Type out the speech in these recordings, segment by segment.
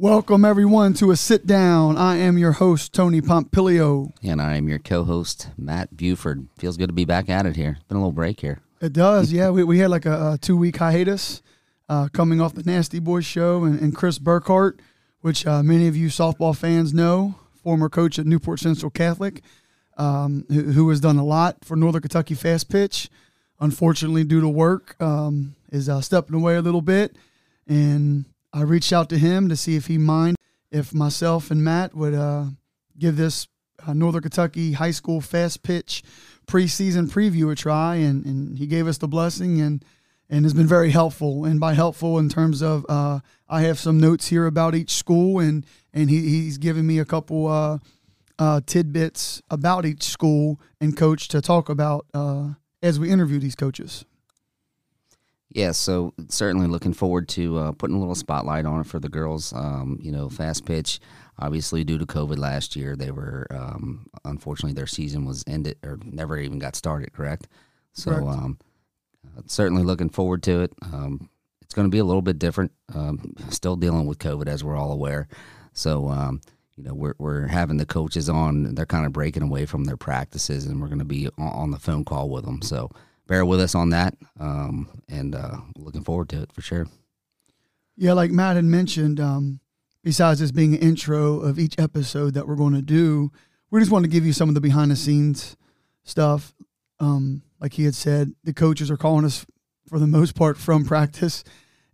Welcome, everyone, to a sit down. I am your host, Tony Pompilio. And I am your co host, Matt Buford. Feels good to be back at it here. Been a little break here. It does, yeah. We, we had like a, a two week hiatus uh, coming off the Nasty Boys show, and, and Chris Burkhart, which uh, many of you softball fans know, former coach at Newport Central Catholic, um, who, who, has done a lot for Northern Kentucky Fast Pitch. Unfortunately, due to work, um, is uh, stepping away a little bit. And I reached out to him to see if he mind if myself and Matt would uh, give this uh, Northern Kentucky high school fast pitch preseason preview a try, and, and he gave us the blessing and and has been very helpful. And by helpful in terms of uh, I have some notes here about each school, and and he, he's given me a couple uh, uh, tidbits about each school and coach to talk about uh, as we interview these coaches. Yeah, so certainly looking forward to uh, putting a little spotlight on it for the girls. Um, you know, fast pitch, obviously due to COVID last year, they were um, unfortunately their season was ended or never even got started. Correct. So um, uh, certainly looking forward to it. Um, it's going to be a little bit different. Um, still dealing with COVID, as we're all aware. So um, you know, we're we're having the coaches on. They're kind of breaking away from their practices, and we're going to be on the phone call with them. So bear with us on that. Um, and uh, looking forward to it for sure. Yeah, like Matt had mentioned, um, besides this being an intro of each episode that we're going to do, we just want to give you some of the behind the scenes stuff. Um, like he had said, the coaches are calling us for the most part from practice.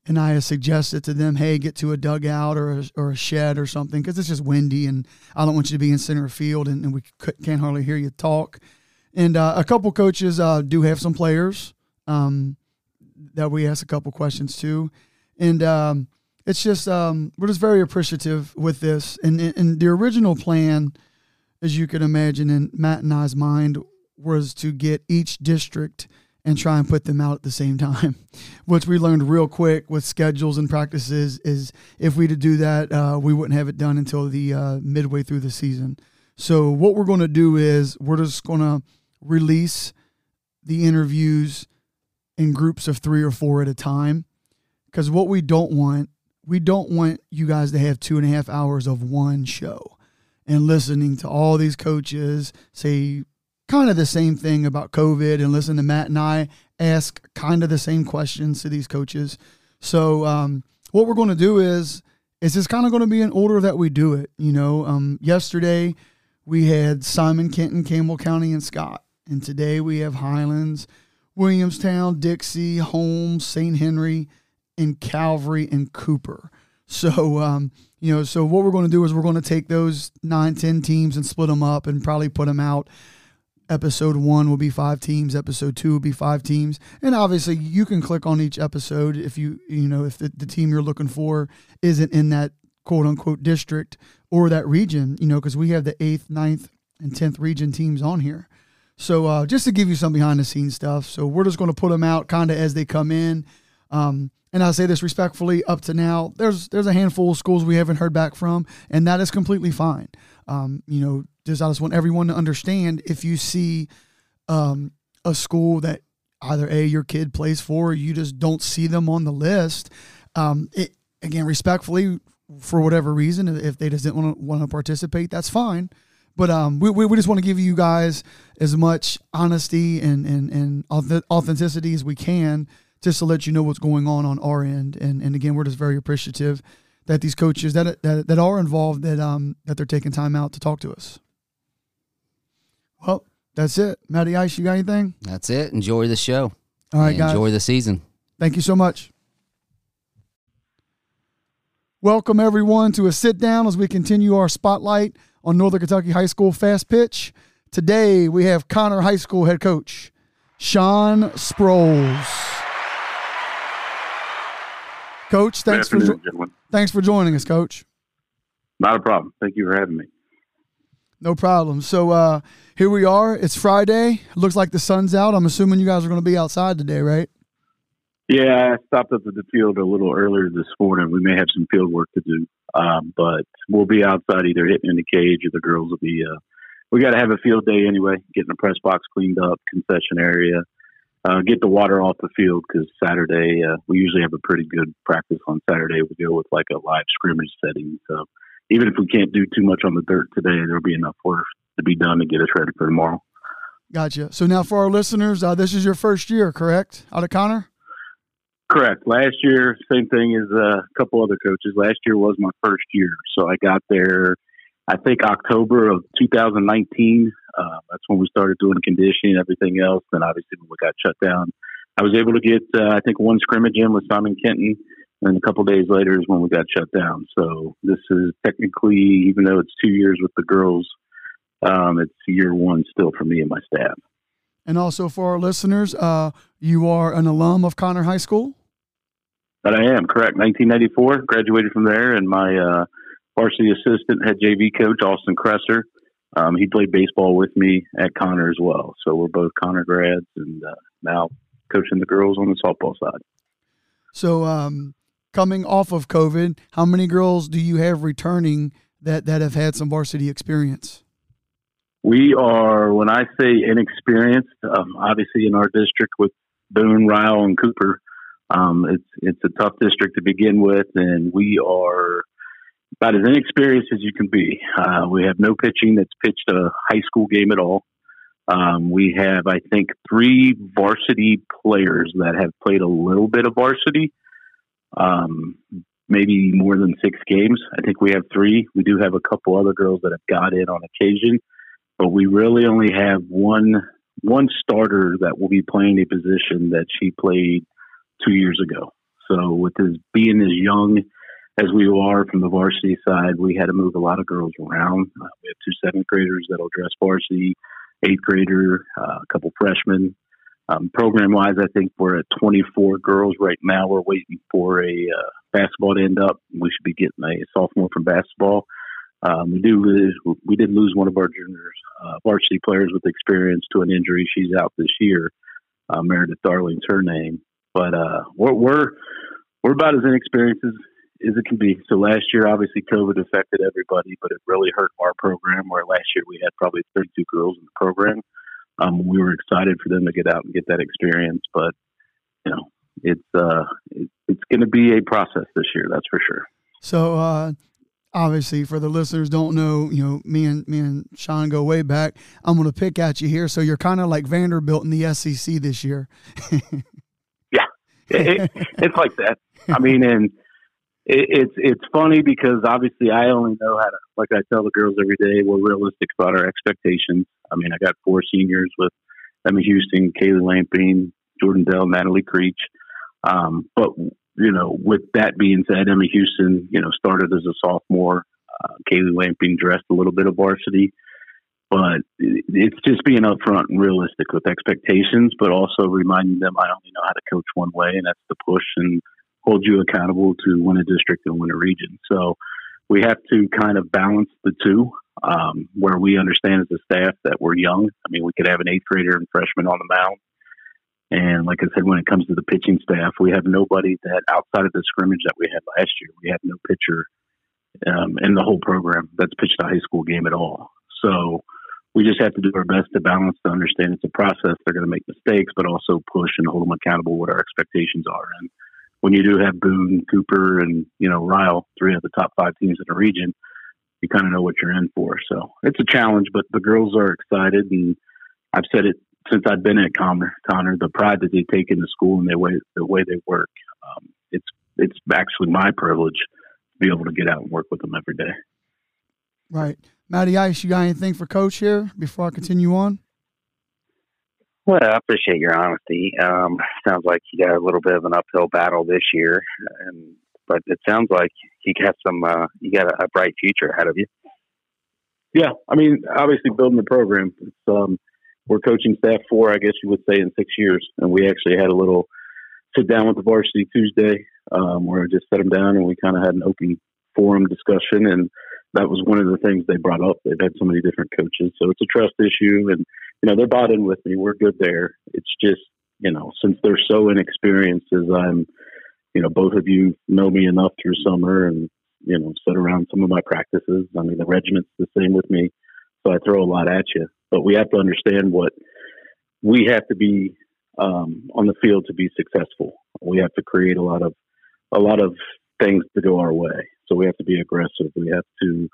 And I have suggested to them, hey, get to a dugout or a, or a shed or something because it's just windy and I don't want you to be in center field and, and we can't hardly hear you talk. And uh, a couple coaches uh, do have some players um, that we ask a couple questions to. And um, it's just, um, we're just very appreciative with this. And, and the original plan, as you can imagine, in Matt and I's mind, was to get each district and try and put them out at the same time. Which we learned real quick with schedules and practices is if we to do that, uh, we wouldn't have it done until the uh, midway through the season. So what we're going to do is we're just going to release the interviews in groups of three or four at a time. Because what we don't want, we don't want you guys to have two and a half hours of one show and listening to all these coaches say kind of the same thing about COVID and listen to Matt and I ask kind of the same questions to these coaches. So, um, what we're going to do is, it's kind of going to be in order that we do it. You know, um, yesterday we had Simon Kenton, Campbell County, and Scott. And today we have Highlands, Williamstown, Dixie, Holmes, St. Henry, and Calvary and Cooper. So, um, you know, so what we're going to do is we're going to take those nine, ten teams and split them up and probably put them out. Episode one will be five teams. Episode two will be five teams. And obviously, you can click on each episode if you, you know, if the, the team you're looking for isn't in that quote unquote district or that region, you know, because we have the eighth, ninth, and 10th region teams on here. So uh, just to give you some behind the scenes stuff. So we're just going to put them out kind of as they come in. Um, and I say this respectfully. Up to now, there's there's a handful of schools we haven't heard back from, and that is completely fine. Um, you know, just I just want everyone to understand if you see um, a school that either a your kid plays for, or you just don't see them on the list. Um, it, again, respectfully, for whatever reason, if they just didn't want to want to participate, that's fine. But um, we, we, we just want to give you guys as much honesty and, and, and authenticity as we can just to let you know what's going on on our end. And, and again, we're just very appreciative that these coaches that, that, that are involved, that, um, that they're taking time out to talk to us. Well, that's it. Matty Ice, you got anything? That's it. Enjoy the show. All right, guys. Enjoy the season. Thank you so much. Welcome, everyone, to a sit down as we continue our spotlight on Northern Kentucky High School Fast Pitch. Today we have Conner High School head coach Sean Sproles. Coach, thanks for jo- thanks for joining us, Coach. Not a problem. Thank you for having me. No problem. So uh, here we are. It's Friday. Looks like the sun's out. I'm assuming you guys are going to be outside today, right? Yeah, I stopped up at the field a little earlier this morning. We may have some field work to do, um, but we'll be outside either hitting in the cage or the girls will be. Uh, we got to have a field day anyway, getting the press box cleaned up, concession area, uh, get the water off the field because Saturday uh, we usually have a pretty good practice on Saturday. We go with like a live scrimmage setting, so even if we can't do too much on the dirt today, there'll be enough work to be done to get us ready for tomorrow. Gotcha. So now for our listeners, uh, this is your first year, correct, out of Conner? Correct. Last year, same thing as a couple other coaches. Last year was my first year, so I got there. I think October of 2019. Uh, that's when we started doing conditioning, everything else. And obviously, when we got shut down, I was able to get uh, I think one scrimmage in with Simon Kenton, and a couple days later is when we got shut down. So this is technically, even though it's two years with the girls, um, it's year one still for me and my staff. And also for our listeners, uh, you are an alum of Conner High School. That I am correct. 1994, graduated from there, and my uh, varsity assistant, head JV coach Austin Cresser. Um, he played baseball with me at Conner as well. So we're both Conner grads, and uh, now coaching the girls on the softball side. So, um, coming off of COVID, how many girls do you have returning that that have had some varsity experience? We are, when I say inexperienced, um, obviously in our district with Boone, Ryle, and Cooper, um, it's it's a tough district to begin with, and we are about as inexperienced as you can be. Uh, we have no pitching that's pitched a high school game at all. Um, we have, I think, three varsity players that have played a little bit of varsity, um, maybe more than six games. I think we have three. We do have a couple other girls that have got in on occasion but we really only have one one starter that will be playing a position that she played two years ago. So with his being as young as we are from the varsity side, we had to move a lot of girls around. Uh, we have two seventh graders that'll dress varsity, eighth grader, uh, a couple freshmen. Um, program wise, I think we're at 24 girls right now. We're waiting for a uh, basketball to end up. We should be getting a sophomore from basketball. Um, we do lose, we did lose one of our juniors, uh, varsity players with experience to an injury. She's out this year. Uh, Meredith Darling's her name, but uh, we're, we're we're about as inexperienced as, as it can be. So last year, obviously, COVID affected everybody, but it really hurt our program. Where last year we had probably 32 girls in the program. Um, we were excited for them to get out and get that experience, but you know, it's uh, it, it's going to be a process this year. That's for sure. So, uh, obviously for the listeners don't know, you know, me and me and Sean go way back. I'm going to pick at you here. So you're kind of like Vanderbilt in the SEC this year. yeah, it, it's like that. I mean, and it, it's it's funny because obviously I only know how to, like I tell the girls every day, we're realistic about our expectations. I mean, I got four seniors with Emma Houston, Kaylee Lamping, Jordan Dell, Natalie Creech. Um, but you know, with that being said, Emma Houston, you know, started as a sophomore. Uh, Kaylee Lamping dressed a little bit of varsity, but it's just being upfront and realistic with expectations, but also reminding them I only know how to coach one way, and that's to push and hold you accountable to win a district and win a region. So we have to kind of balance the two, um, where we understand as a staff that we're young. I mean, we could have an eighth grader and freshman on the mound and like I said, when it comes to the pitching staff, we have nobody that outside of the scrimmage that we had last year, we have no pitcher um, in the whole program that's pitched a high school game at all. So we just have to do our best to balance to understand it's a process. They're going to make mistakes, but also push and hold them accountable what our expectations are. And when you do have Boone, Cooper, and you know Ryle, three of the top five teams in the region, you kind of know what you're in for. So it's a challenge, but the girls are excited, and I've said it since I've been at Connor, Conner, the pride that they take in the school and the way the way they work, um, it's it's actually my privilege to be able to get out and work with them every day. Right, Matty Ice, you got anything for Coach here before I continue on? Well, I appreciate your honesty. Um, sounds like you got a little bit of an uphill battle this year, and but it sounds like you got some uh, you got a, a bright future ahead of you. Yeah, I mean, obviously building the program. It's um, we're coaching staff for, I guess you would say, in six years. And we actually had a little sit down with the varsity Tuesday um, where I just set them down and we kind of had an open forum discussion. And that was one of the things they brought up. They've had so many different coaches. So it's a trust issue. And, you know, they're bought in with me. We're good there. It's just, you know, since they're so inexperienced as I'm, you know, both of you know me enough through summer and, you know, sit around some of my practices. I mean, the regiment's the same with me. So I throw a lot at you but we have to understand what we have to be um, on the field to be successful. We have to create a lot of a lot of things to go our way. So we have to be aggressive. We have to,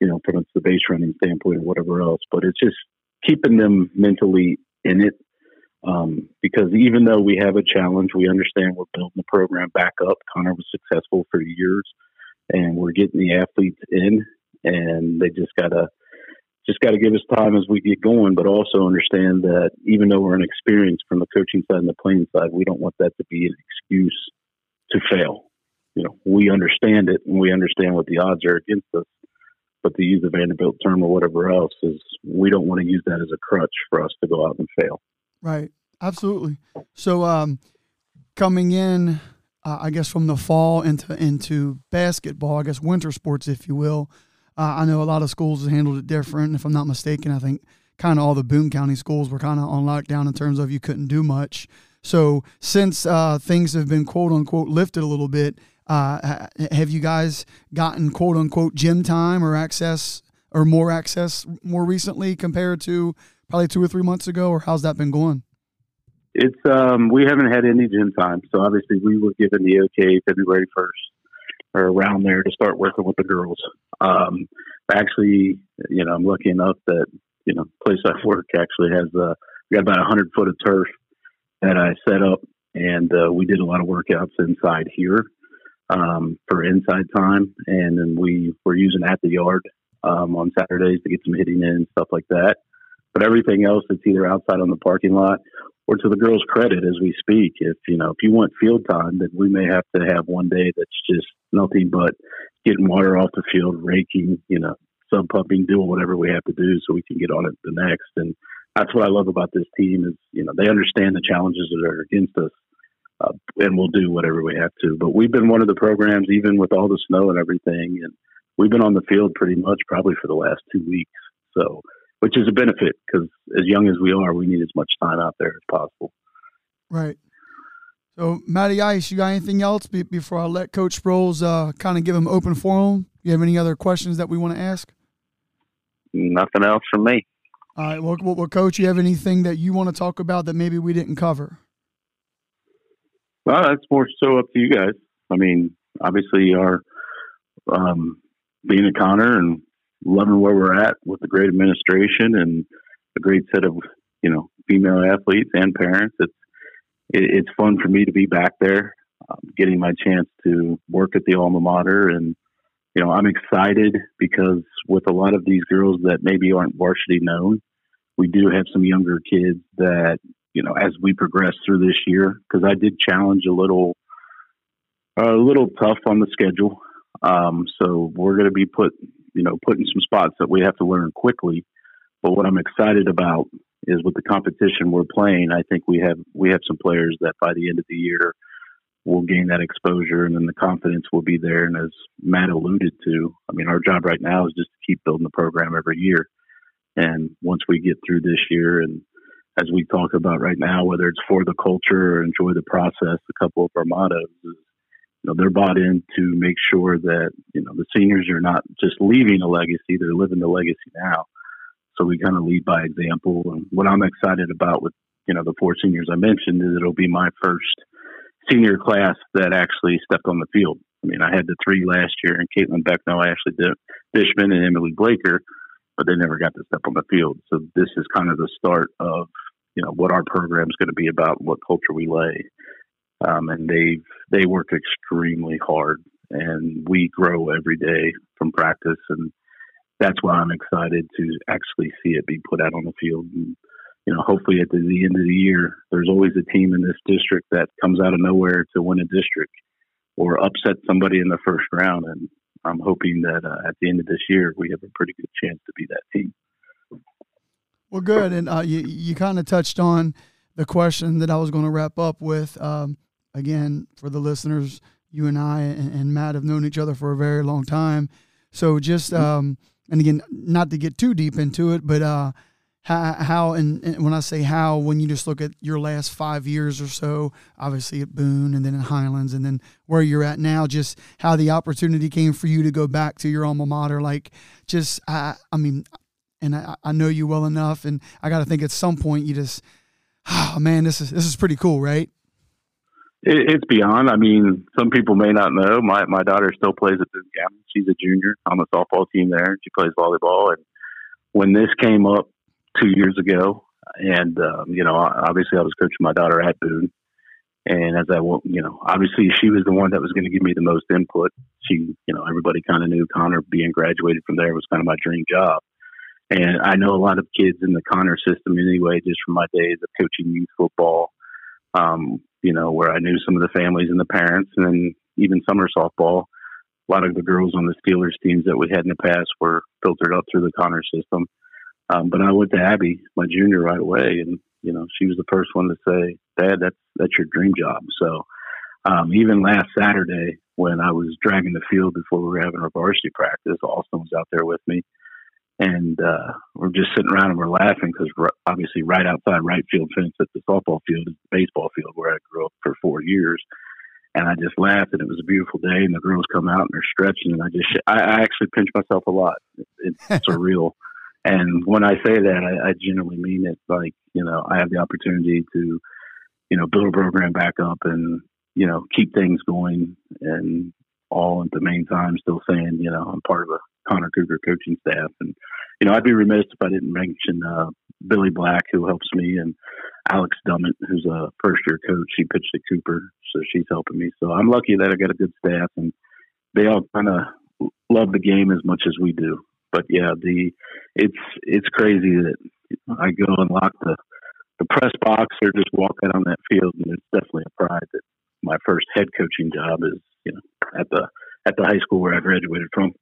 you know, from the base running standpoint or whatever else. But it's just keeping them mentally in it. Um, because even though we have a challenge, we understand we're building the program back up. Conner was successful for years, and we're getting the athletes in, and they just gotta just got to give us time as we get going, but also understand that even though we're inexperienced from the coaching side and the playing side, we don't want that to be an excuse to fail. You know, we understand it and we understand what the odds are against us, but to use the Vanderbilt term or whatever else is, we don't want to use that as a crutch for us to go out and fail. Right. Absolutely. So, um, coming in, uh, I guess from the fall into into basketball, I guess winter sports, if you will. Uh, I know a lot of schools have handled it different. If I'm not mistaken, I think kind of all the Boone County schools were kind of on lockdown in terms of you couldn't do much. So since uh, things have been quote unquote lifted a little bit, uh, have you guys gotten quote unquote gym time or access or more access more recently compared to probably two or three months ago, or how's that been going? It's um, we haven't had any gym time, so obviously we were given the okay February first or around there to start working with the girls. Um, actually, you know, I'm lucky enough that you know, place I work actually has uh, got about a hundred foot of turf that I set up, and uh, we did a lot of workouts inside here um, for inside time, and then we were using at the yard um, on Saturdays to get some hitting in and stuff like that. But everything else, it's either outside on the parking lot or to the girls' credit as we speak. If you know, if you want field time, then we may have to have one day that's just nothing but getting water off the field, raking, you know, sub pumping, doing whatever we have to do so we can get on it the next. And that's what I love about this team is you know they understand the challenges that are against us. Uh, and we'll do whatever we have to. But we've been one of the programs, even with all the snow and everything, and we've been on the field pretty much probably for the last two weeks. So which is a benefit because as young as we are, we need as much time out there as possible. Right. So, Matty Ice, you got anything else be- before I let Coach Sproles uh, kind of give him open forum? You have any other questions that we want to ask? Nothing else from me. All right. Well, well, well, Coach, you have anything that you want to talk about that maybe we didn't cover? Well, that's more so up to you guys. I mean, obviously, our um, being a Conner and loving where we're at with the great administration and a great set of you know female athletes and parents. It's it, it's fun for me to be back there, um, getting my chance to work at the alma mater, and you know I'm excited because with a lot of these girls that maybe aren't varsity known, we do have some younger kids that you know as we progress through this year because I did challenge a little a little tough on the schedule. Um, so we're going to be put you know, put in some spots that we have to learn quickly. But what I'm excited about is with the competition we're playing, I think we have we have some players that by the end of the year will gain that exposure and then the confidence will be there. And as Matt alluded to, I mean, our job right now is just to keep building the program every year. And once we get through this year and as we talk about right now, whether it's for the culture or enjoy the process, a couple of our mottos is you know, they're bought in to make sure that, you know, the seniors are not just leaving a legacy, they're living the legacy now. So we kind of lead by example. And what I'm excited about with, you know, the four seniors I mentioned is it'll be my first senior class that actually stepped on the field. I mean, I had the three last year, and Caitlin Beckno, Ashley Dishman, and Emily Blaker, but they never got to step on the field. So this is kind of the start of, you know, what our program is going to be about, what culture we lay um, and they they work extremely hard, and we grow every day from practice, and that's why I'm excited to actually see it be put out on the field. And, you know, hopefully at the, end of the year, there's always a team in this district that comes out of nowhere to win a district or upset somebody in the first round, and I'm hoping that uh, at the end of this year we have a pretty good chance to be that team. Well, good, and uh, you you kind of touched on the question that I was going to wrap up with. Um, again, for the listeners, you and I and, and, Matt have known each other for a very long time. So just, mm-hmm. um, and again, not to get too deep into it, but uh, how, how and, and, when I say how, when you just look at your last five years or so, obviously at Boone and then at Highlands and then where you're at now, just how the opportunity came for you to go back to your alma mater. Like, just, I, I mean, and I, I know you well enough, and I got to think at some point you just, oh man, this is this is pretty cool, right? It, it's beyond. I mean, some people may not know. My my daughter still plays at Boone. She's a junior on the softball team there. She plays volleyball. And when this came up two years ago, and um, you know, obviously I was coaching my daughter at Boone, and as I, you know, obviously she was the one that was going to give me the most input. She, you know, everybody kind of knew Conner being graduated from there was kind of my dream job. And I know a lot of kids in the Conner system anyway, just from my days of coaching youth football, um, you know, where I knew some of the families and the parents, and then even summer softball. A lot of the girls on the Steelers teams that we had in the past were filtered up through the Conner system. Um, but I went to Abby, my junior, right away, and you know, she was the first one to say, "Dad, that's that's your dream job." So, um, even last Saturday when I was dragging the field before we were having our varsity practice, Austin was out there with me, and uh, we're just sitting around and we're laughing because obviously right outside right field fence at the softball field is the baseball field where I grew up for four years. And I just laughed, and it was a beautiful day, and the girls come out and they're stretching, and I just I, I actually pinch myself a lot. It, it's surreal. And when I say that, I, I genuinely mean it. Like, you know, I have the opportunity to, you know, build a program back up and, you know, keep things going and all at the main time still saying, you know, I'm part of a Conner Cougar coaching staff. And, you know, I'd be remiss if I didn't mention uh, Billy Black, who helps me, and Alex Dummett, who's a first year coach. She pitched at Cooper, so she's helping me. So I'm lucky that I got a good staff and they all kind of love the game as much as we do but yeah, the it's it's crazy that I go and lock the the press box or just walk out on that field, and it's definitely a pride that my first head coaching job is you know at the at the high school where I graduated from.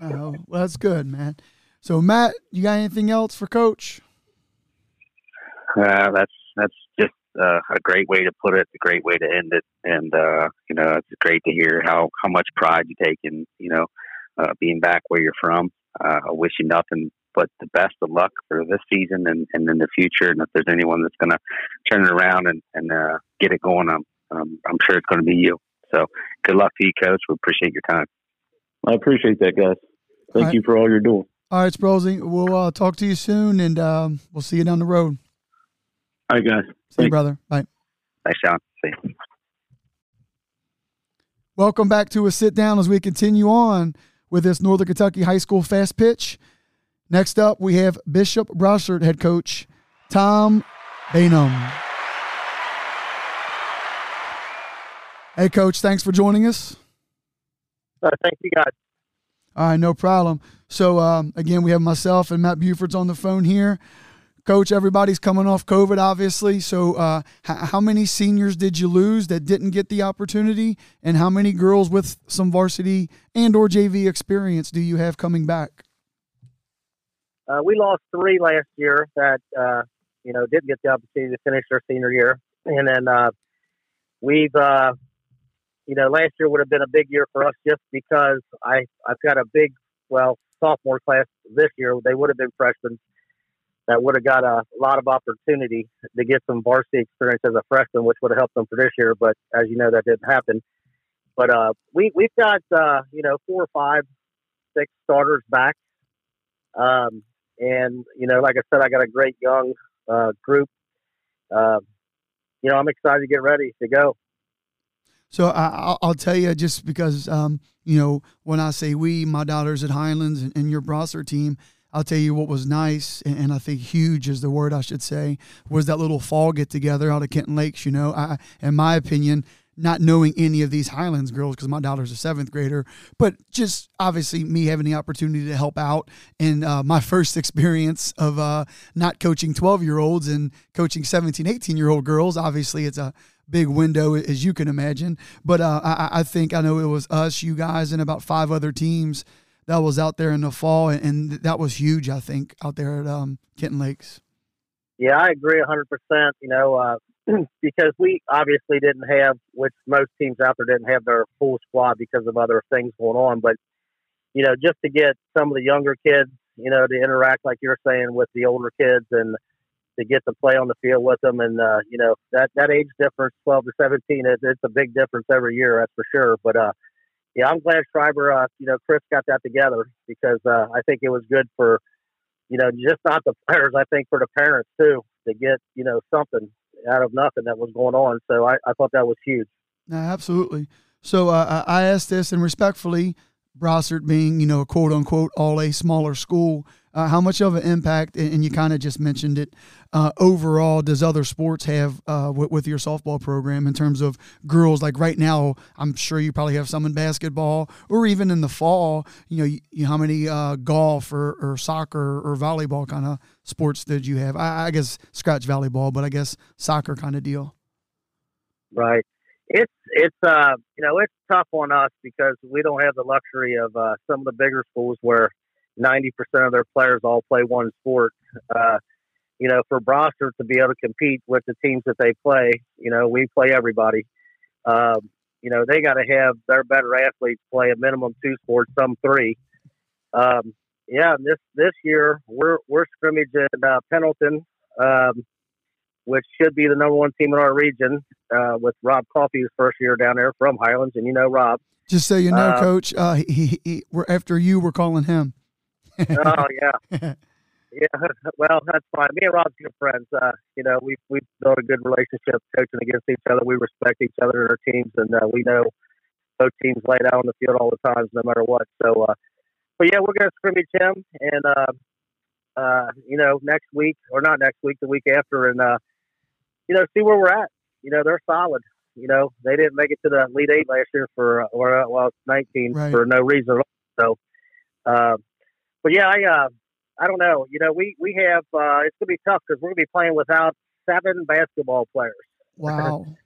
Oh, well, that's good, man. So, Matt, you got anything else for Coach? Uh, that's that's just uh, a great way to put it, a great way to end it, and uh, you know it's great to hear how how much pride you take in you know uh, being back where you're from. Uh, I wish you nothing but the best of luck for this season and, and in the future. And if there's anyone that's going to turn it around and, and uh, get it going, I'm, um, I'm sure it's going to be you. So good luck to you, Coach. We appreciate your time. I appreciate that, guys. Thank right. you for all you're doing. All right, Sprozy. We'll uh, talk to you soon, and um, we'll see you down the road. All right, guys. See Thanks. you, brother. Bye. Thanks, Sean. See you. Welcome back to a sit down as we continue on with this Northern Kentucky High School fast pitch. Next up, we have Bishop Brossart head coach Tom Bainum. Hey, coach, thanks for joining us. Uh, thank you, guys. All right, no problem. So, um, again, we have myself and Matt Buford's on the phone here. Coach, everybody's coming off COVID, obviously. So, uh, h- how many seniors did you lose that didn't get the opportunity, and how many girls with some varsity and or JV experience do you have coming back? Uh, we lost three last year that uh, you know didn't get the opportunity to finish their senior year, and then uh, we've uh, you know last year would have been a big year for us just because I I've got a big well sophomore class this year. They would have been freshmen that would have got a lot of opportunity to get some varsity experience as a freshman, which would have helped them for this year. But as you know, that didn't happen. But uh, we we've got uh, you know four or five, six starters back, um, and you know, like I said, I got a great young uh, group. Uh, you know, I'm excited to get ready to go. So I, will tell you just because um, you know when I say we, my daughter's at Highlands and, and your Brossart team I'll tell you what was nice, and I think huge is the word I should say, was that little fall get together out of Kenton Lakes. You know, I, in my opinion, not knowing any of these Highlands girls because my daughter's a seventh grader, but just obviously me having the opportunity to help out and uh, my first experience of uh, not coaching 12 year olds and coaching 17, 18 year old girls. Obviously, it's a big window as you can imagine, but uh, I, I think I know it was us, you guys, and about five other teams that was out there in the fall, and that was huge. I think out there at um, Kenton Lakes. Yeah, I agree hundred percent. You know, uh, because we obviously didn't have, which most teams out there didn't have their full squad because of other things going on. But you know, just to get some of the younger kids, you know, to interact like you're saying with the older kids and to get to play on the field with them, and uh, you know that that age difference, twelve to seventeen, it, it's a big difference every year, that's for sure. But uh, yeah, I'm glad Schreiber, uh, you know, Chris got that together because uh, I think it was good for, you know, just not the players. I think for the parents too. to get you know something out of nothing that was going on. So I, I thought that was huge. Absolutely. So uh, I asked this, and respectfully, Brossart being, you know, a quote unquote, all a smaller school, uh, how much of an impact, and you kind of just mentioned it, uh, overall does other sports have uh, with, with, your softball program in terms of girls? Like right now, I'm sure you probably have some in basketball, or even in the fall, you know, you, you, how many uh, golf or, or, soccer or volleyball kind of sports did you have? I, I guess scratch volleyball, but I guess soccer kind of deal. Right it's it's uh you know it's tough on us because we don't have the luxury of uh, some of the bigger schools where ninety percent of their players all play one sport. Uh, you know, for Brossart to be able to compete with the teams that they play, you know, we play everybody. Um, you know, they got to have their better athletes play a minimum two sports, some three. Um, yeah, this this year we're we're scrimmaging uh, Pendleton. Um, which should be the number one team in our region, uh, with Rob Coffey's first year down there from Highlands, and you know Rob. Just so you know, uh, Coach, uh, he, he, we're after you. We're calling him. Oh yeah, yeah. Well, that's fine. Me and Rob's good friends. Uh, you know, we've we've built a good relationship, coaching against each other. We respect each other and our teams, and uh, we know both teams laid out on the field all the times, no matter what. So, uh, but yeah, we're going to scrimmage him, and uh, uh, you know, next week or not next week, the week after, and uh, you know, see where we're at. You know, they're solid. You know, they didn't make it to the Elite Eight last year for, uh, or uh, well, 19 right. for no reason. So, uh, but yeah, I, uh, I don't know. You know, we we have uh, it's gonna be tough because we're gonna be playing without seven basketball players. Wow.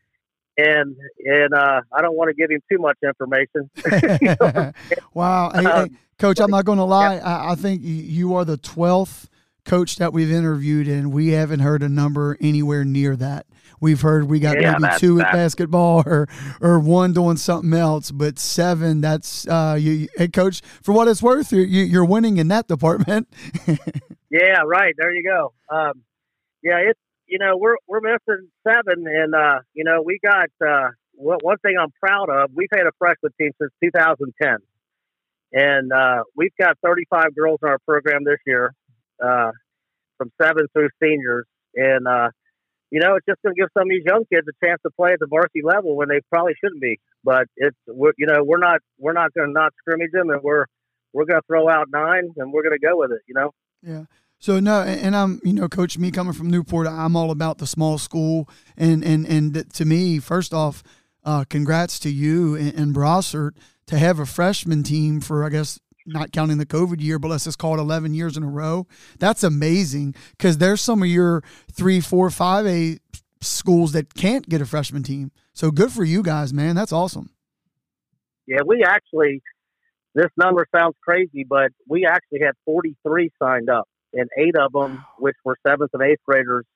and and uh, I don't want to give him too much information. wow, hey, hey, Coach, I'm not going to lie. Yeah. I, I, think you are the twelfth coach that we've interviewed, and we haven't heard a number anywhere near that. We've heard we got yeah, maybe two at basketball or or one doing something else, but seven. That's uh, you, hey, coach. For what it's worth, you're, you're winning in that department. yeah, right. There you go. Um, yeah, it's you know we're we're missing seven, and uh, you know we got uh, one thing I'm proud of. We've had a freshman team since 2010. And uh, we've got 35 girls in our program this year uh, from seven through seniors, and uh, you know it's just going to give some of these young kids a chance to play at the varsity level when they probably shouldn't be. But it's we're, you know we're not we're not going to not scrimmage them, and we're we're going to throw out nine, and we're going to go with it. You know. Yeah. So no, and I'm you know, coach, me coming from Newport, I'm all about the small school, and and and to me, first off, uh, congrats to you and, and Brossart to have a freshman team for I guess not counting the COVID year, but let's just call it 11 years in a row. That's amazing because there's some of your three, four, five A schools that can't get a freshman team. So good for you guys, man. That's awesome. Yeah, we actually, this number sounds crazy, but we actually had 43 signed up, and eight of them, which were seventh and eighth graders,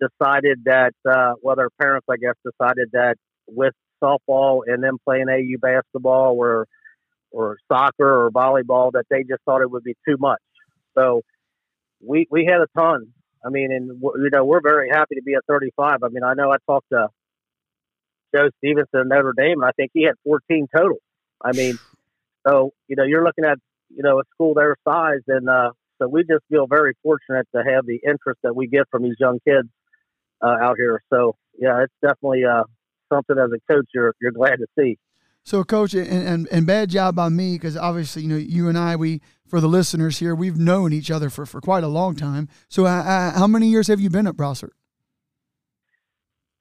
decided that, uh, well, their parents, I guess, decided that with softball and them playing AU basketball or or soccer or volleyball that they just thought it would be too much. So we we had a ton. I mean, and you know we're very happy to be at 35. I mean, I know I talked to Joe Stevenson Notre Dame, and I think he had 14 total. I mean, so you know you're looking at you know a school their size, and uh, so we just feel very fortunate to have the interest that we get from these young kids uh, out here. So yeah, it's definitely uh, something as a coach you're you're glad to see. So, coach, and, and, and bad job on me because obviously, you know, you and I, we for the listeners here, we've known each other for, for quite a long time. So, uh, uh, how many years have you been at Brossart?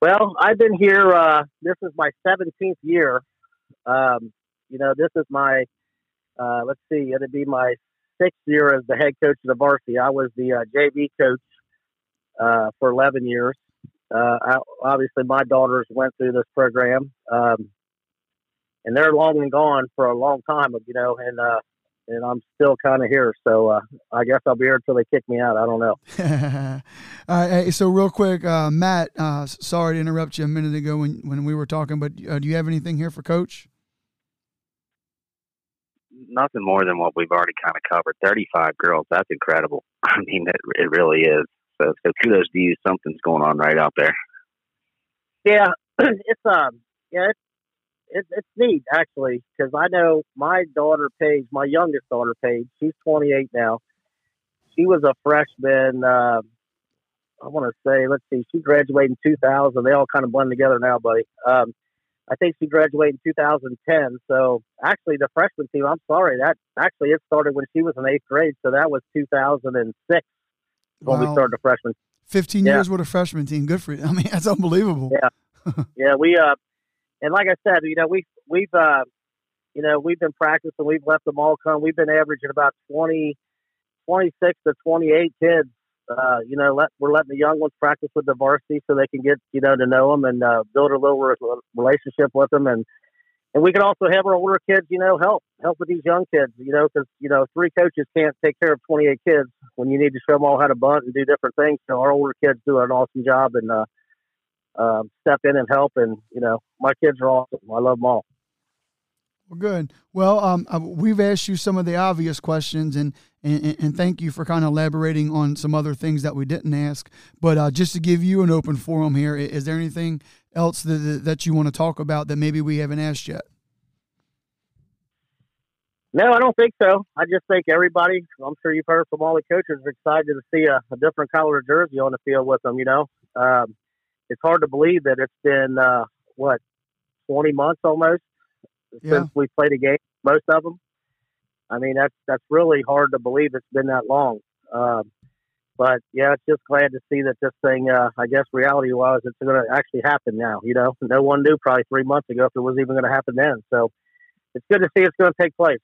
Well, I've been here. Uh, this is my 17th year. Um, you know, this is my, uh, let's see, it'll be my sixth year as the head coach of the varsity. I was the uh, JV coach for 11 years. I, obviously, my daughters went through this program. Um, and they're long and gone for a long time, you know, and uh, and I'm still kind of here. So uh, I guess I'll be here until they kick me out. I don't know. All right. Hey, so real quick, uh, Matt. Uh, sorry to interrupt you a minute ago when when we were talking, but uh, do you have anything here for Coach? Nothing more than what we've already kind of covered. Thirty-five girls. That's incredible. I mean, it, it really is. So, so kudos to you. Something's going on right out there. Yeah, it's um, yeah, it's it, it's neat actually because I know my daughter Paige, my youngest daughter Paige, she's 28 now. She was a freshman uh, I want to say, let's see, she graduated in 2000. They all kind of blend together now, buddy. Um, I think she graduated in 2010. So actually, the freshman team, I'm sorry, that actually it started when she was in eighth grade. So that was 2006 when wow. we started the freshman. 15 yeah. years with a freshman team. Good for you. I mean, that's unbelievable. Yeah. yeah. We, uh, and like I said, you know, we, we've, uh, you know, we've been practicing. We've left them all come. We've been averaging about 20, 26 to 28 kids uh, you know, let we're letting the young ones practice with the varsity so they can get you know to know them and uh, build a little re- relationship with them, and and we can also have our older kids, you know, help help with these young kids, you know, because you know three coaches can't take care of 28 kids when you need to show them all how to bunt and do different things. So our older kids do an awesome job and uh, uh, step in and help, and you know, my kids are awesome. I love them all. Well, good. Well, um, uh, we've asked you some of the obvious questions, and, and, and thank you for kind of elaborating on some other things that we didn't ask. But uh, just to give you an open forum here, is there anything else that, that you want to talk about that maybe we haven't asked yet? No, I don't think so. I just think everybody, I'm sure you've heard from all the coaches, are excited to see a, a different color jersey on the field with them. You know, um, it's hard to believe that it's been, uh, what, 20 months almost yeah. since we played a game. Most of them. I mean, that's that's really hard to believe it's been that long. Um, but yeah, it's just glad to see that this thing. Uh, I guess reality was it's going to actually happen now. You know, no one knew probably three months ago if it was even going to happen then. So it's good to see it's going to take place.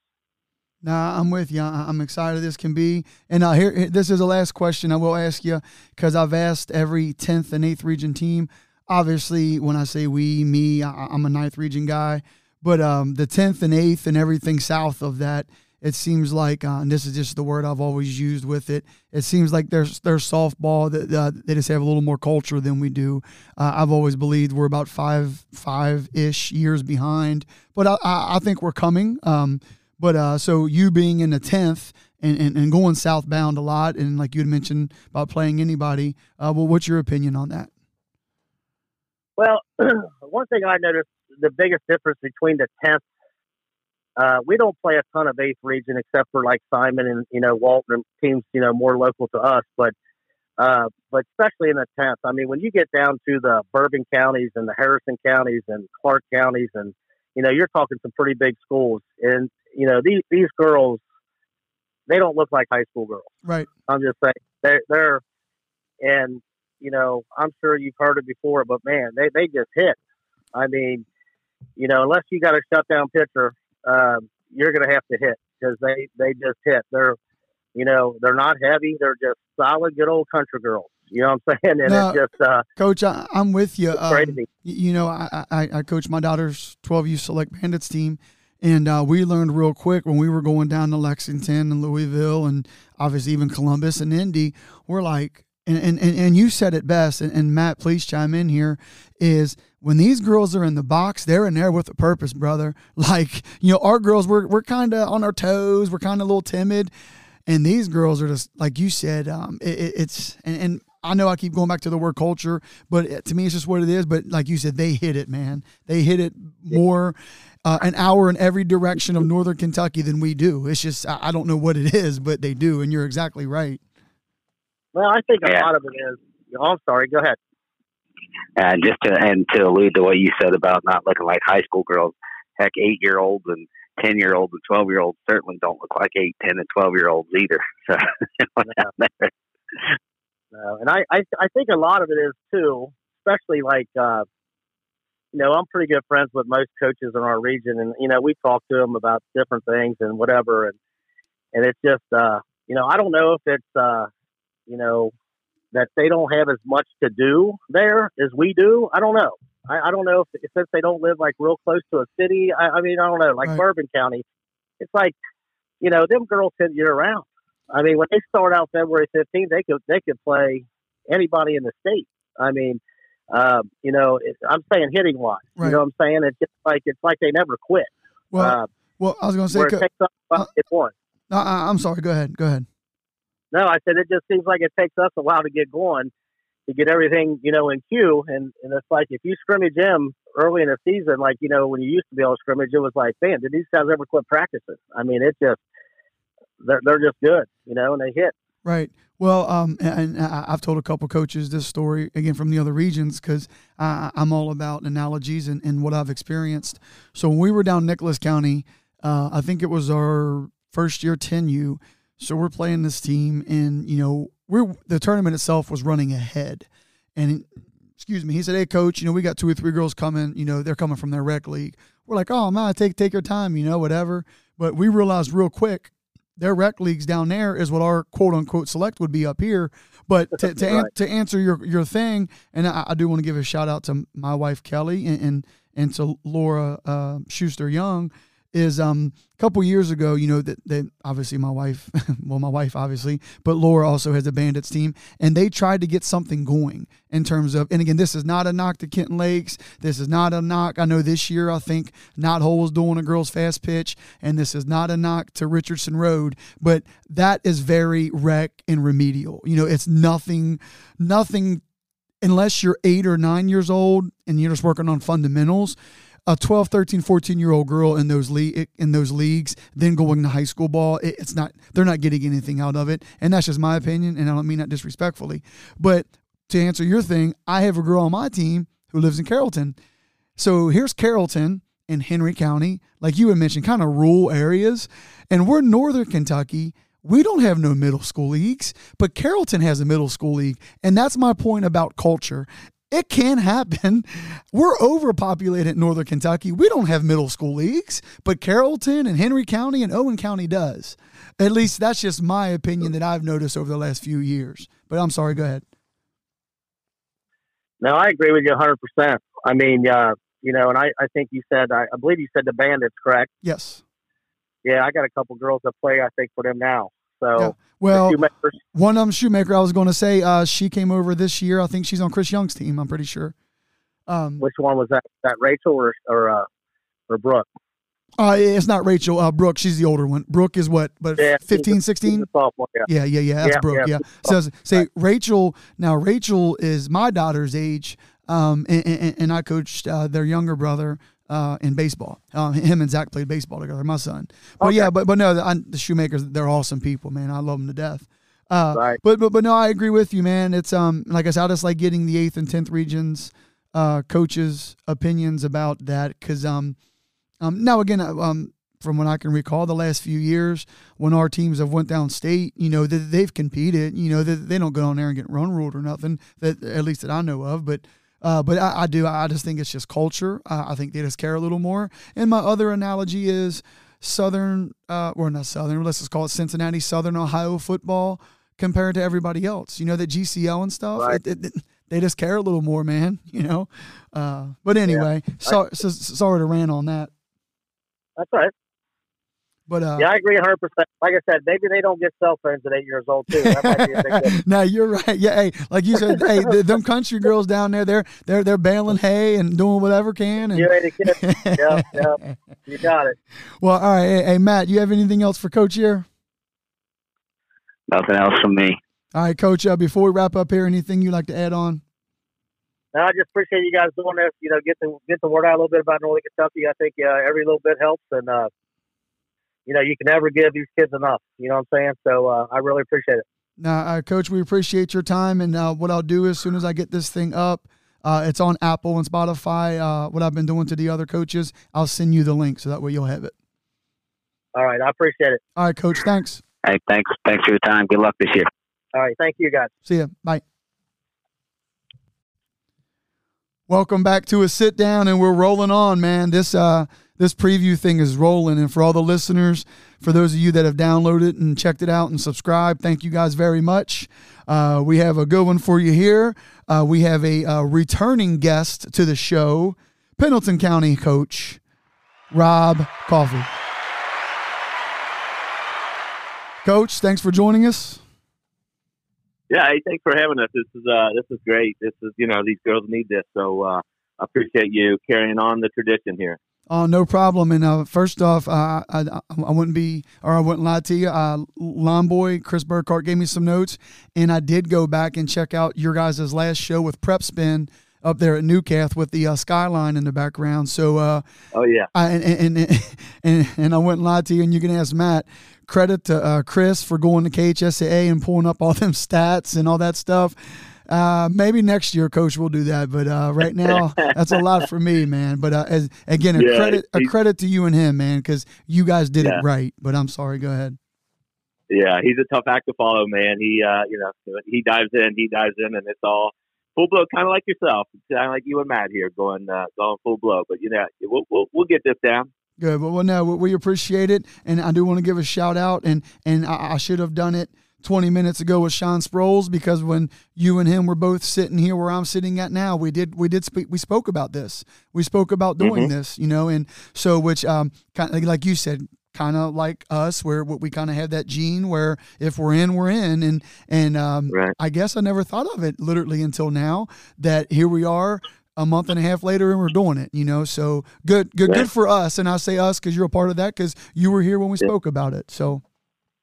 Nah, I'm with you. I'm excited this can be. And uh, here, this is the last question I will ask you because I've asked every 10th and 8th region team. Obviously, when I say we, me, I, I'm a ninth region guy. But um, the 10th and 8th and everything south of that, it seems like, uh, and this is just the word I've always used with it. It seems like there's there's softball that uh, they just have a little more culture than we do. Uh, I've always believed we're about five five ish years behind, but I, I, I think we're coming. Um, but uh, so you being in the tenth and, and, and, going southbound a lot, and like you had mentioned about playing anybody, uh, well, what's your opinion on that? Well, one thing I noticed the biggest difference between the tenth. Uh, we don't play a ton of eighth region except for like Simon and you know Walton and teams you know more local to us, but uh, but especially in the tenth. I mean, when you get down to the Bourbon counties and the Harrison counties and Clark counties, and you know you're talking some pretty big schools, and you know these these girls, they don't look like high school girls. Right. I'm just saying they're they're, and you know I'm sure you've heard it before, but man, they they just hit. I mean, you know, unless you got a shutdown pitcher, um, you're going to have to hit because they they just hit. They're you know they're not heavy. They're just solid, good old country girls. You know what I'm saying? And no, it's just uh, coach. I, am with you. Um, crazy. You know, I, I I coach my daughter's 12U Select Bandits team. And uh, we learned real quick when we were going down to Lexington and Louisville and obviously even Columbus and Indy, we're like, and, and, and you said it best, and, and Matt, please chime in here, is when these girls are in the box, they're in there with a purpose, brother. Like, you know, our girls, we're, we're kind of on our toes, we're kind of a little timid. And these girls are just, like you said, um, it, it's, and, and I know I keep going back to the word culture, but to me, it's just what it is. But like you said, they hit it, man. They hit it more uh, an hour in every direction of Northern Kentucky than we do. It's just, I don't know what it is, but they do. And you're exactly right. Well, I think a yeah. lot of it is. Oh, I'm sorry. Go ahead. And just to and to allude to what you said about not looking like high school girls, heck, eight year olds and ten year olds and twelve year olds certainly don't look like eight, ten, and twelve year olds either. So no. no. and I, I I think a lot of it is too, especially like uh, you know I'm pretty good friends with most coaches in our region, and you know we talk to them about different things and whatever, and and it's just uh, you know I don't know if it's uh, you know, that they don't have as much to do there as we do. I don't know. I, I don't know if since they don't live like real close to a city. I, I mean, I don't know. Like right. Bourbon County, it's like you know, them girls hit year round. I mean, when they start out February 15th, they could they could play anybody in the state. I mean, uh, you know, it, I'm saying hitting wise. Right. You know what I'm saying? It's just like it's like they never quit. Well, uh, well, I was going to say, it takes up uh, it one. No, I'm sorry. Go ahead. Go ahead. No, I said it just seems like it takes us a while to get going, to get everything, you know, in queue. And, and it's like if you scrimmage them early in the season, like, you know, when you used to be able to scrimmage, it was like, man, did these guys ever quit practicing? I mean, it just, they're, they're just good, you know, and they hit. Right. Well, um, and, I- I've told a couple coaches this story again from the other regions because I'm all about analogies and, and what I've experienced. So when we were down Nicholas County, uh, I think it was our first year 10U. So we're playing this team, and you know, we're the tournament itself was running ahead, and excuse me, he said, "Hey, coach, you know, we got two or three girls coming. You know, they're coming from their rec league." We're like, "Oh man, take take your time, you know, whatever." But we realized real quick their rec leagues down there is what our quote unquote select would be up here. But to to, an, to answer your your thing, and I, I do want to give a shout out to my wife Kelly and and, and to Laura uh, Schuster Young. Is um a couple years ago, you know that obviously my wife, well my wife obviously, but Laura also has a bandits team, and they tried to get something going in terms of, and again, this is not a knock to Kenton Lakes. This is not a knock. I know this year I think Knot Hole was doing a girls fast pitch, and this is not a knock to Richardson Road, but that is very rec and remedial. You know, it's nothing, nothing unless you're eight or nine years old and you're just working on fundamentals a 12 13 14 year old girl in those le- in those leagues then going to high school ball it, it's not they're not getting anything out of it. And that's just my opinion and i don't mean that disrespectfully. But to answer your thing i have a girl on my team who lives in carrollton. So here's carrollton in henry county like you had mentioned kind of rural areas. And we're northern kentucky. We don't have no middle school leagues, but Carrollton has a middle school league. And that's my point about culture. It can happen. We're overpopulated in Northern Kentucky. We don't have middle school leagues, but Carrollton and Henry County and Owen County does. At least that's just my opinion that I've noticed over the last few years. But I'm sorry, go ahead. No, I agree with you 100%. I mean, uh, you know, and I, I think you said, I, I believe you said the bandits, correct? Yes. Yeah, I got a couple girls that play, I think, for them now. So, Yeah. Well, one of them, Shoemaker, I was going to say, uh, she came over this year. I think she's on Chris Young's team, I'm pretty sure. Um, which one was that? That Rachel or or uh, or Brooke? uh, it's not Rachel. Uh, Brooke, she's the older one. Brooke is what, but Yeah, she's 15, 16? Sophomore, yeah. Yeah, yeah, yeah. That's Yeah, Brooke. Yeah. yeah. So say Rachel. Now Rachel is my daughter's age, um, and, and, and I coached uh, their younger brother uh, in baseball. Uh, him and Zach played baseball together. My son. But Okay. yeah, but but no, the, I, the Shoemakers, they're awesome people, man. I love them to death. Uh, Right. But but but no, I agree with you, man. It's um like I said, I just like getting the eighth and tenth regions uh, coaches' opinions about that because um um now again uh, um from what I can recall the last few years when our teams have went down state, you know that they've competed, you know that they don't go down there and get run ruled or nothing that at least that I know of, but. Uh, but I, I do. I just think it's just culture. I, I think they just care a little more. And my other analogy is Southern, uh, or not Southern. Let's just call it Cincinnati Southern Ohio football compared to everybody else. You know that GCL and stuff. Right. It, it, they just care a little more, man. You know. Uh, but anyway, so, so, sorry to rant on that. That's right. But uh, Yeah, I agree 100%. Like I said, maybe they don't get cell phones at eight years old, too. That might be a big no, you're right. Yeah, hey, like you said, hey, th- them country girls down there, they're they're they're baling hay and doing whatever can. And You ain't a kid. Yeah, yeah. You got it. well, all right. Hey, hey, Matt, you have anything else for Coach here? Nothing else from me. All right, Coach. Uh, before we wrap up here, anything you'd like to add on? No, I just appreciate you guys doing this. You know, get the get the word out a little bit about Northern Kentucky. I think uh, every little bit helps, and uh, you know, you can never give these kids enough. You know what I'm saying? So uh, I really appreciate it. Now, uh, Coach, we appreciate your time. And uh, what I'll do as soon as I get this thing up, uh, it's on Apple and Spotify. Uh, what I've been doing to the other coaches, I'll send you the link so that way you'll have it. All right, I appreciate it. All right, Coach. Thanks. Hey, thanks. Thanks for your time. Good luck this year. All right, thank you guys. See ya. Bye. Welcome back to a sit down, and we're rolling on, man. This uh, this preview thing is rolling, and for all the listeners, for those of you that have downloaded and checked it out and subscribed, thank you guys very much. Uh, we have a good one for you here. Uh, we have a uh, returning guest to the show, Pendleton County coach Rob Coffey. Coach, thanks for joining us. Yeah, hey, thanks for having us. This is uh, this is great. This is you know these girls need this, so uh, I appreciate you carrying on the tradition here. Oh, no problem. And uh, first off, uh, I, I I wouldn't be, or I wouldn't lie to you. Uh, Lawn Boy Chris Burkhart gave me some notes, and I did go back and check out your guys' last show with Prep Spin up there at Newcath with the uh, skyline in the background. So, uh, Oh yeah, I, and, and, and and and I wouldn't lie to you, and you can ask Matt. credit to uh, Chris for going to KHSAA and pulling up all them stats and all that stuff. Uh, maybe next year, Coach, we'll do that. But uh, right now, that's a lot for me, man. But uh, as again, a yeah, credit a credit to you and him, man, because you guys did yeah. it right. But I'm sorry. Go ahead. Yeah, he's a tough act to follow, man. He, uh, you know, he dives in, he dives in, and it's all full blow, kind of like yourself, kind of like you and Matt here, going uh, going full blow. But you know, we'll we'll, we'll get this down. Good. Well, well, no, we appreciate it, and I do want to give a shout out, and and I, I should have done it 20 minutes ago with Sean Sproles because when you and him were both sitting here where I'm sitting at now, we did we did speak we spoke about this. We spoke about doing mm-hmm. this, you know, and so which um kind of like you said, kind of like us where we kind of have that gene where if we're in we're in and and um, right. i guess i never thought of it literally until now that here we are a month and a half later and we're doing it you know so good good good for us and i say us because you're a part of that because you were here when we yep. spoke about it so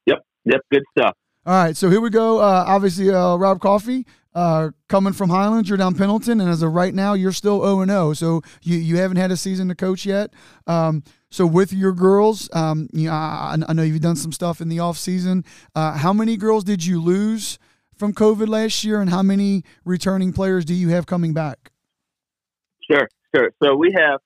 yep yep good stuff all right, so here we go. Uh, obviously, uh, Rob Coffey uh, coming from Highlands, you're down Pendleton, and as of right now, you're still 0 and 0. So you, you haven't had a season to coach yet. Um, so with your girls, um, you know, I, I, know you've done some stuff in the off season. Uh, how many girls did you lose from COVID last year, and how many returning players do you have coming back? Sure, sure. So we have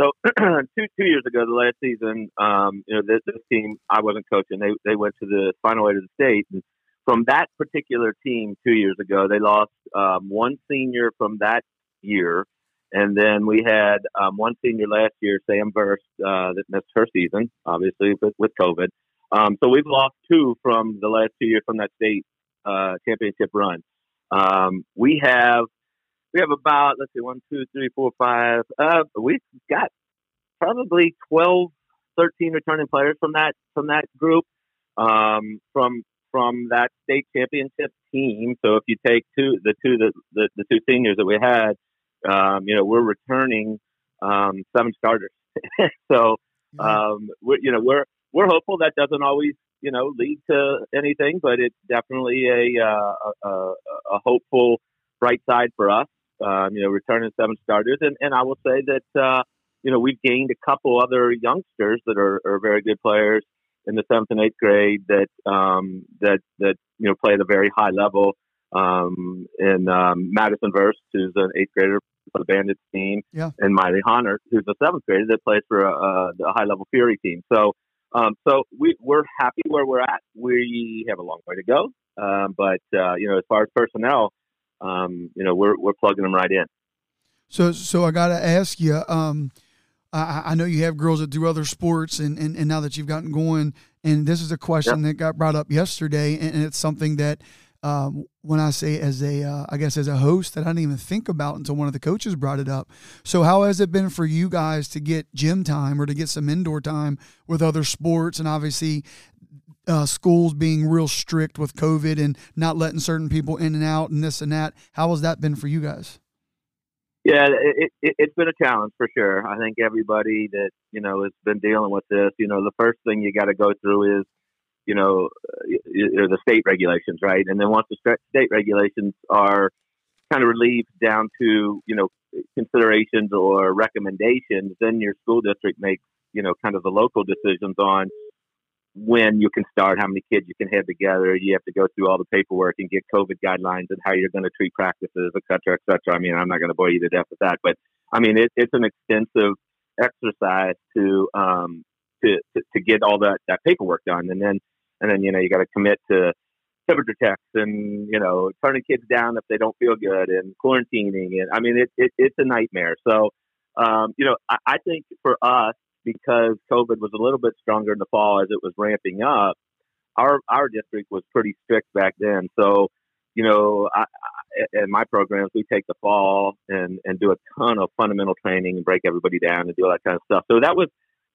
so two two years ago, the last season, um, you know, this, this, team I wasn't coaching. They they went to the final eight of the state. And from that particular team two years ago, they lost um, one senior from that year, and then we had um, one senior last year, Sam Burst, uh, that missed her season, obviously with, with COVID. Um, so we've lost two from the last two years from that state uh, championship run. Um, we have we have about let's see one two three four five uh we've got probably 12 13 returning players from that from that group um from from that state championship team. So if you take two the two the the, the two seniors that we had um you know we're returning um seven starters. So um we're you know we're we're hopeful that doesn't always you know lead to anything but it's definitely a uh, a, a, a hopeful bright side for us um, you know, returning seven starters. And, and I will say that, uh, you know, we've gained a couple other youngsters that are, are very good players in the seventh and eighth grade that, um, that, that, you know, play at a very high level. Um, and, um, Madison Verse, who's an eighth grader for the Bandits team, yeah. and Miley Hunter, who's a seventh grader that plays for a, a high level Fury team. So, um, so we, we're happy where we're at. We have a long way to go. Um, but, uh, you know, as far as personnel, um, you know, we're we're plugging them right in. So, so I got to ask you. Um, I, I, know you have girls that do other sports, and, and, and now that you've gotten going, and this is a question that got brought up yesterday, and, and it's something that um, when I say as a, uh, I guess as a host that I didn't even think about until one of the coaches brought it up. So how has it been for you guys to get gym time or to get some indoor time with other sports? And obviously uh, schools being real strict with COVID and not letting certain people in and out and this and that. How has that been for you guys? Yeah, it, it, has been a challenge for sure. I think everybody that you know has been dealing with this. You know, the first thing you got to go through is, you know, the state regulations, right? And then once the state regulations are kind of relieved down to you know considerations or recommendations, then your school district makes you know kind of the local decisions on when you can start, how many kids you can have together. You have to go through all the paperwork and get COVID guidelines and how you're going to treat practices, et cetera, et cetera. I mean, I'm not going to bore you to death with that, but I mean, it, it's an extensive exercise to, um, to, to, to get all that, that paperwork done. And then, and then, you know, you got to commit to temperature checks and, you know, turning kids down if they don't feel good and quarantining. And I mean, it, it it's a nightmare. So, um, you know, I, I think for us, because COVID was a little bit stronger in the fall as it was ramping up, our our district was pretty strict back then. So, you know, I, I, in my programs, we take the fall and and do a ton of fundamental training and break everybody down and do all that kind of stuff. So that was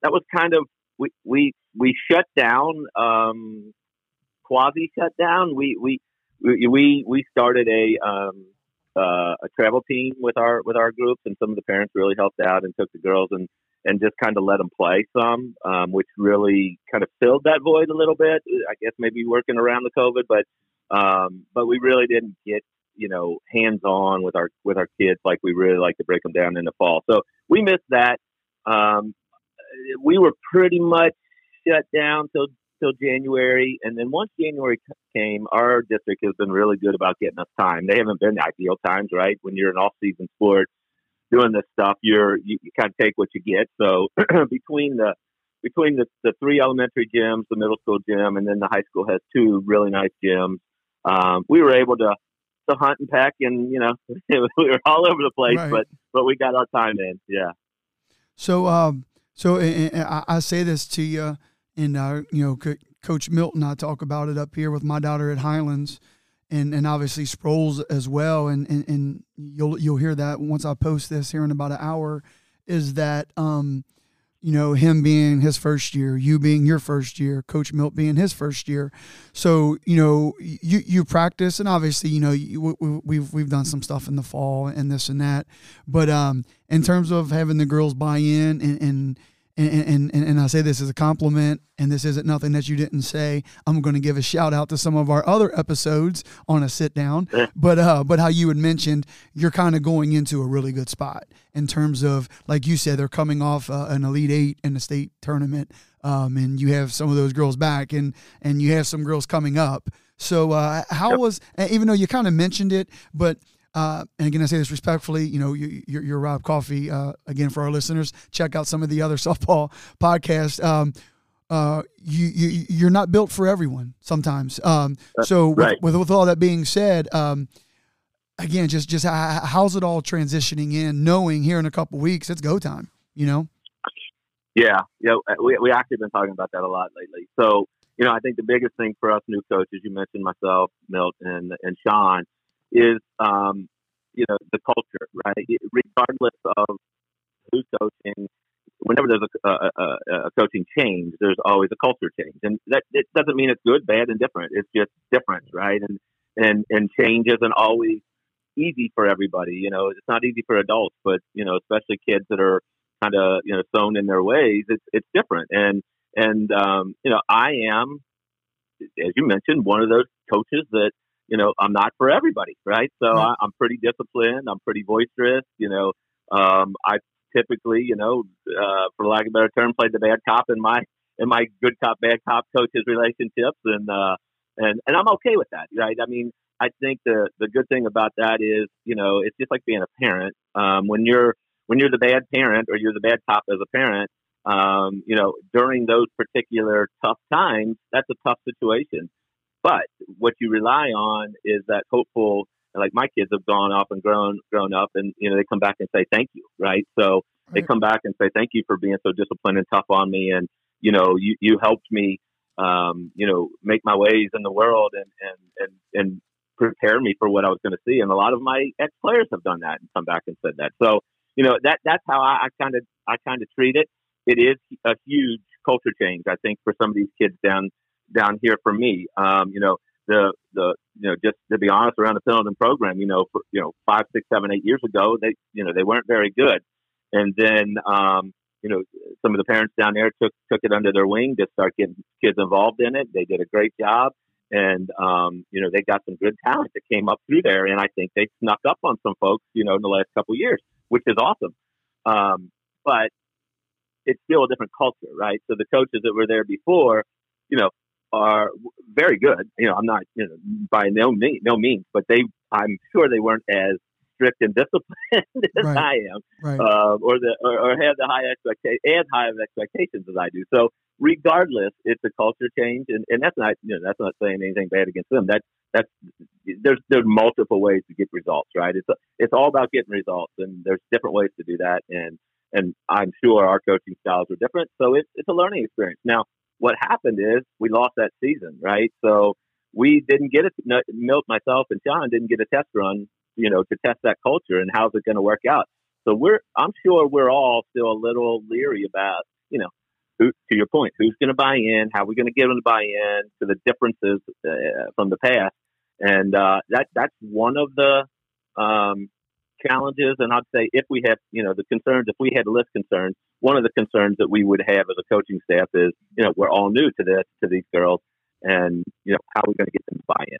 that was kind of we we we shut down, um, quasi shut down. We we we we started a um, uh, a travel team with our with our groups, and some of the parents really helped out and took the girls and and just kind of let them play some, um, which really kind of filled that void a little bit. I guess maybe working around the COVID, but um, but we really didn't get you know hands on with our with our kids like we really like to break them down in the fall. So we missed that. Um, we were pretty much shut down till till January, and then once January came, our district has been really good about getting us time. They haven't been ideal times, right? When you're an off-season sport doing this stuff, you're you, you kind of take what you get. So between the between the, the three elementary gyms, the middle school gym, and then the high school has two really nice gyms. Um, we were able to to hunt and peck, and you know we were all over the place, right. but but we got our time in. Yeah. So um, so I, I say this to you, and uh, you know, Co- Coach Milton, I talk about it up here with my daughter at Highlands. And, and obviously Sproles as well, and, and, and you'll you'll hear that once I post this here in about an hour, is that um, you know, him being his first year, you being your first year, Coach Milt being his first year. So, you know, you, you practice, and obviously, you know, you, we, we've we've done some stuff in the fall and this and that. But um, in terms of having the girls buy in and, and and, and, and, I say this as a compliment, and this isn't nothing that you didn't say. I'm going to give a shout out to some of our other episodes on a sit down, but uh, but how you had mentioned you're kind of going into a really good spot in terms of like you said they're coming off uh, an elite eight in the state tournament, um, and you have some of those girls back, and and you have some girls coming up. So uh, how yep. was even though you kind of mentioned it, but uh, and again, I say this respectfully. You know, you, are you're Rob Coffey. Uh, again, for our listeners, check out some of the other softball podcasts. Um, uh, you, you you're not built for everyone sometimes. Um, uh, so right. with, with, with all that being said, um, again, just just how's it all transitioning in, knowing here in a couple weeks it's go time. You know. Yeah, yeah, we we actually been talking about that a lot lately. So you know, I think the biggest thing for us new coaches, you mentioned myself, Milt, and and Sean is um, you know the culture, right? Regardless of who's coaching, whenever there's a, a, a, coaching change, there's always a culture change, and that it doesn't mean it's good, bad, and different. It's just different, right? And and and change isn't always easy for everybody. You know, it's not easy for adults, but you know, especially kids that are kind of you know sewn in their ways. It's it's different, and and um, you know, I am, as you mentioned, one of those coaches that you know, I'm not for everybody, right? So I, am pretty disciplined. I'm pretty boisterous. You know, um, I typically, you know, uh, for lack of a better term, played the bad cop in my in my good cop bad cop coaches relationships, and uh, and and I'm okay with that, right? I mean, I think the the good thing about that is, you know, it's just like being a parent. Um, when you're when you're the bad parent or you're the bad cop as a parent, um, you know, during those particular tough times, that's a tough situation. But what you rely on is that hopeful, like my kids have gone off and grown, grown up and, you know, they come back and say, thank you. Right. So right. they come back and say, thank you for being so disciplined and tough on me. And, you know, you, you helped me, um, you know, make my ways in the world and, and, and, and prepare me for what I was going to see. And a lot of my ex players have done that and come back and said that. So, you know, that, that's how I kind of, I kind of treat it. It is a huge culture change, I think, for some of these kids down, down here for me. Um, you know, the the you know just to be honest around the Pendleton program, you know, for you know five, six, seven, eight years ago, they you know they weren't very good, and then um, you know some of the parents down there took took it under their wing to start getting kids involved in it. They did a great job, and um, you know they got some good talent that came up through there, and I think they snuck up on some folks, you know, in the last couple of years, which is awesome. Um, but it's still a different culture, right? So the coaches that were there before, you know, are very good. You know, I'm not you know by no means, no means, but they I'm sure they weren't as strict and disciplined as right. I am, right. uh, or the or, or have the high expectations and high expectations as I do. So regardless, it's a culture change, and, and that's not you know that's not saying anything bad against them. That that's there's there's multiple ways to get results, right? It's a, it's all about getting results, and there's different ways to do that, and and I'm sure our coaching styles are different, so it's it's a learning experience. Now, what happened is we lost that season, right? So we didn't get it. Milt, myself, and John didn't get a test run, you know, to test that culture and how's it going to work out. So we're, I'm sure we're all still a little leery about, you know, who, to your point, who's going to buy in? How are we going to get them to buy in to the differences uh, from the past? And uh, that that's one of the um, challenges. And I'd say if we have, you know, the concerns, if we had list concerns, one of the concerns that we would have as a coaching staff is, you know, we're all new to this, to these girls, and you know, how are we going to get them to buy in?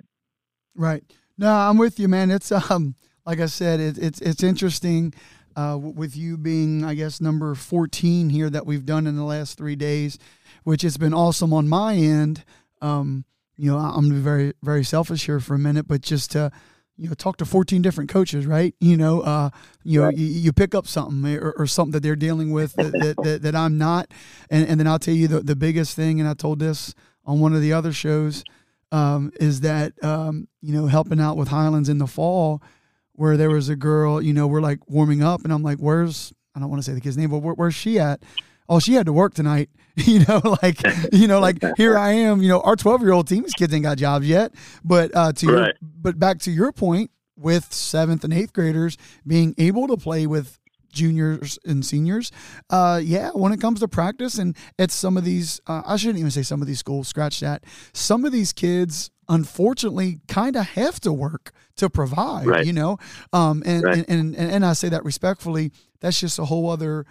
Right. No, I'm with you, man. It's um, like I said, it, it's it's interesting. uh, with you being, I guess, number 14 here that we've done in the last three days, which has been awesome on my end. Um, you know, I'm very, very selfish here for a minute, but just to, you know, talk to 14 different coaches, right? You know, uh, you know, you, you pick up something or, or, something that they're dealing with that, that, that, that, I'm not. And, and then I'll tell you the, the biggest thing, and I told this on one of the other shows, um, is that, um, you know, helping out with Highlands in the fall – where there was a girl, you know, we're like warming up, and I'm like, "Where's?" I don't want to say the kid's name, but where, where's she at? Oh, she had to work tonight. you know, like you know, like here I am. You know, our 12 year old team's kids ain't got jobs yet. But uh, to right. your, but back to your point, with seventh and eighth graders being able to play with juniors and seniors. Uh, yeah, when it comes to practice, and it's some of these, uh, I shouldn't even say some of these schools, scratch that. Some of these kids, unfortunately, kind of have to work to provide, right. you know? Um, and, right. and, and, and, I say that respectfully, that's just a whole other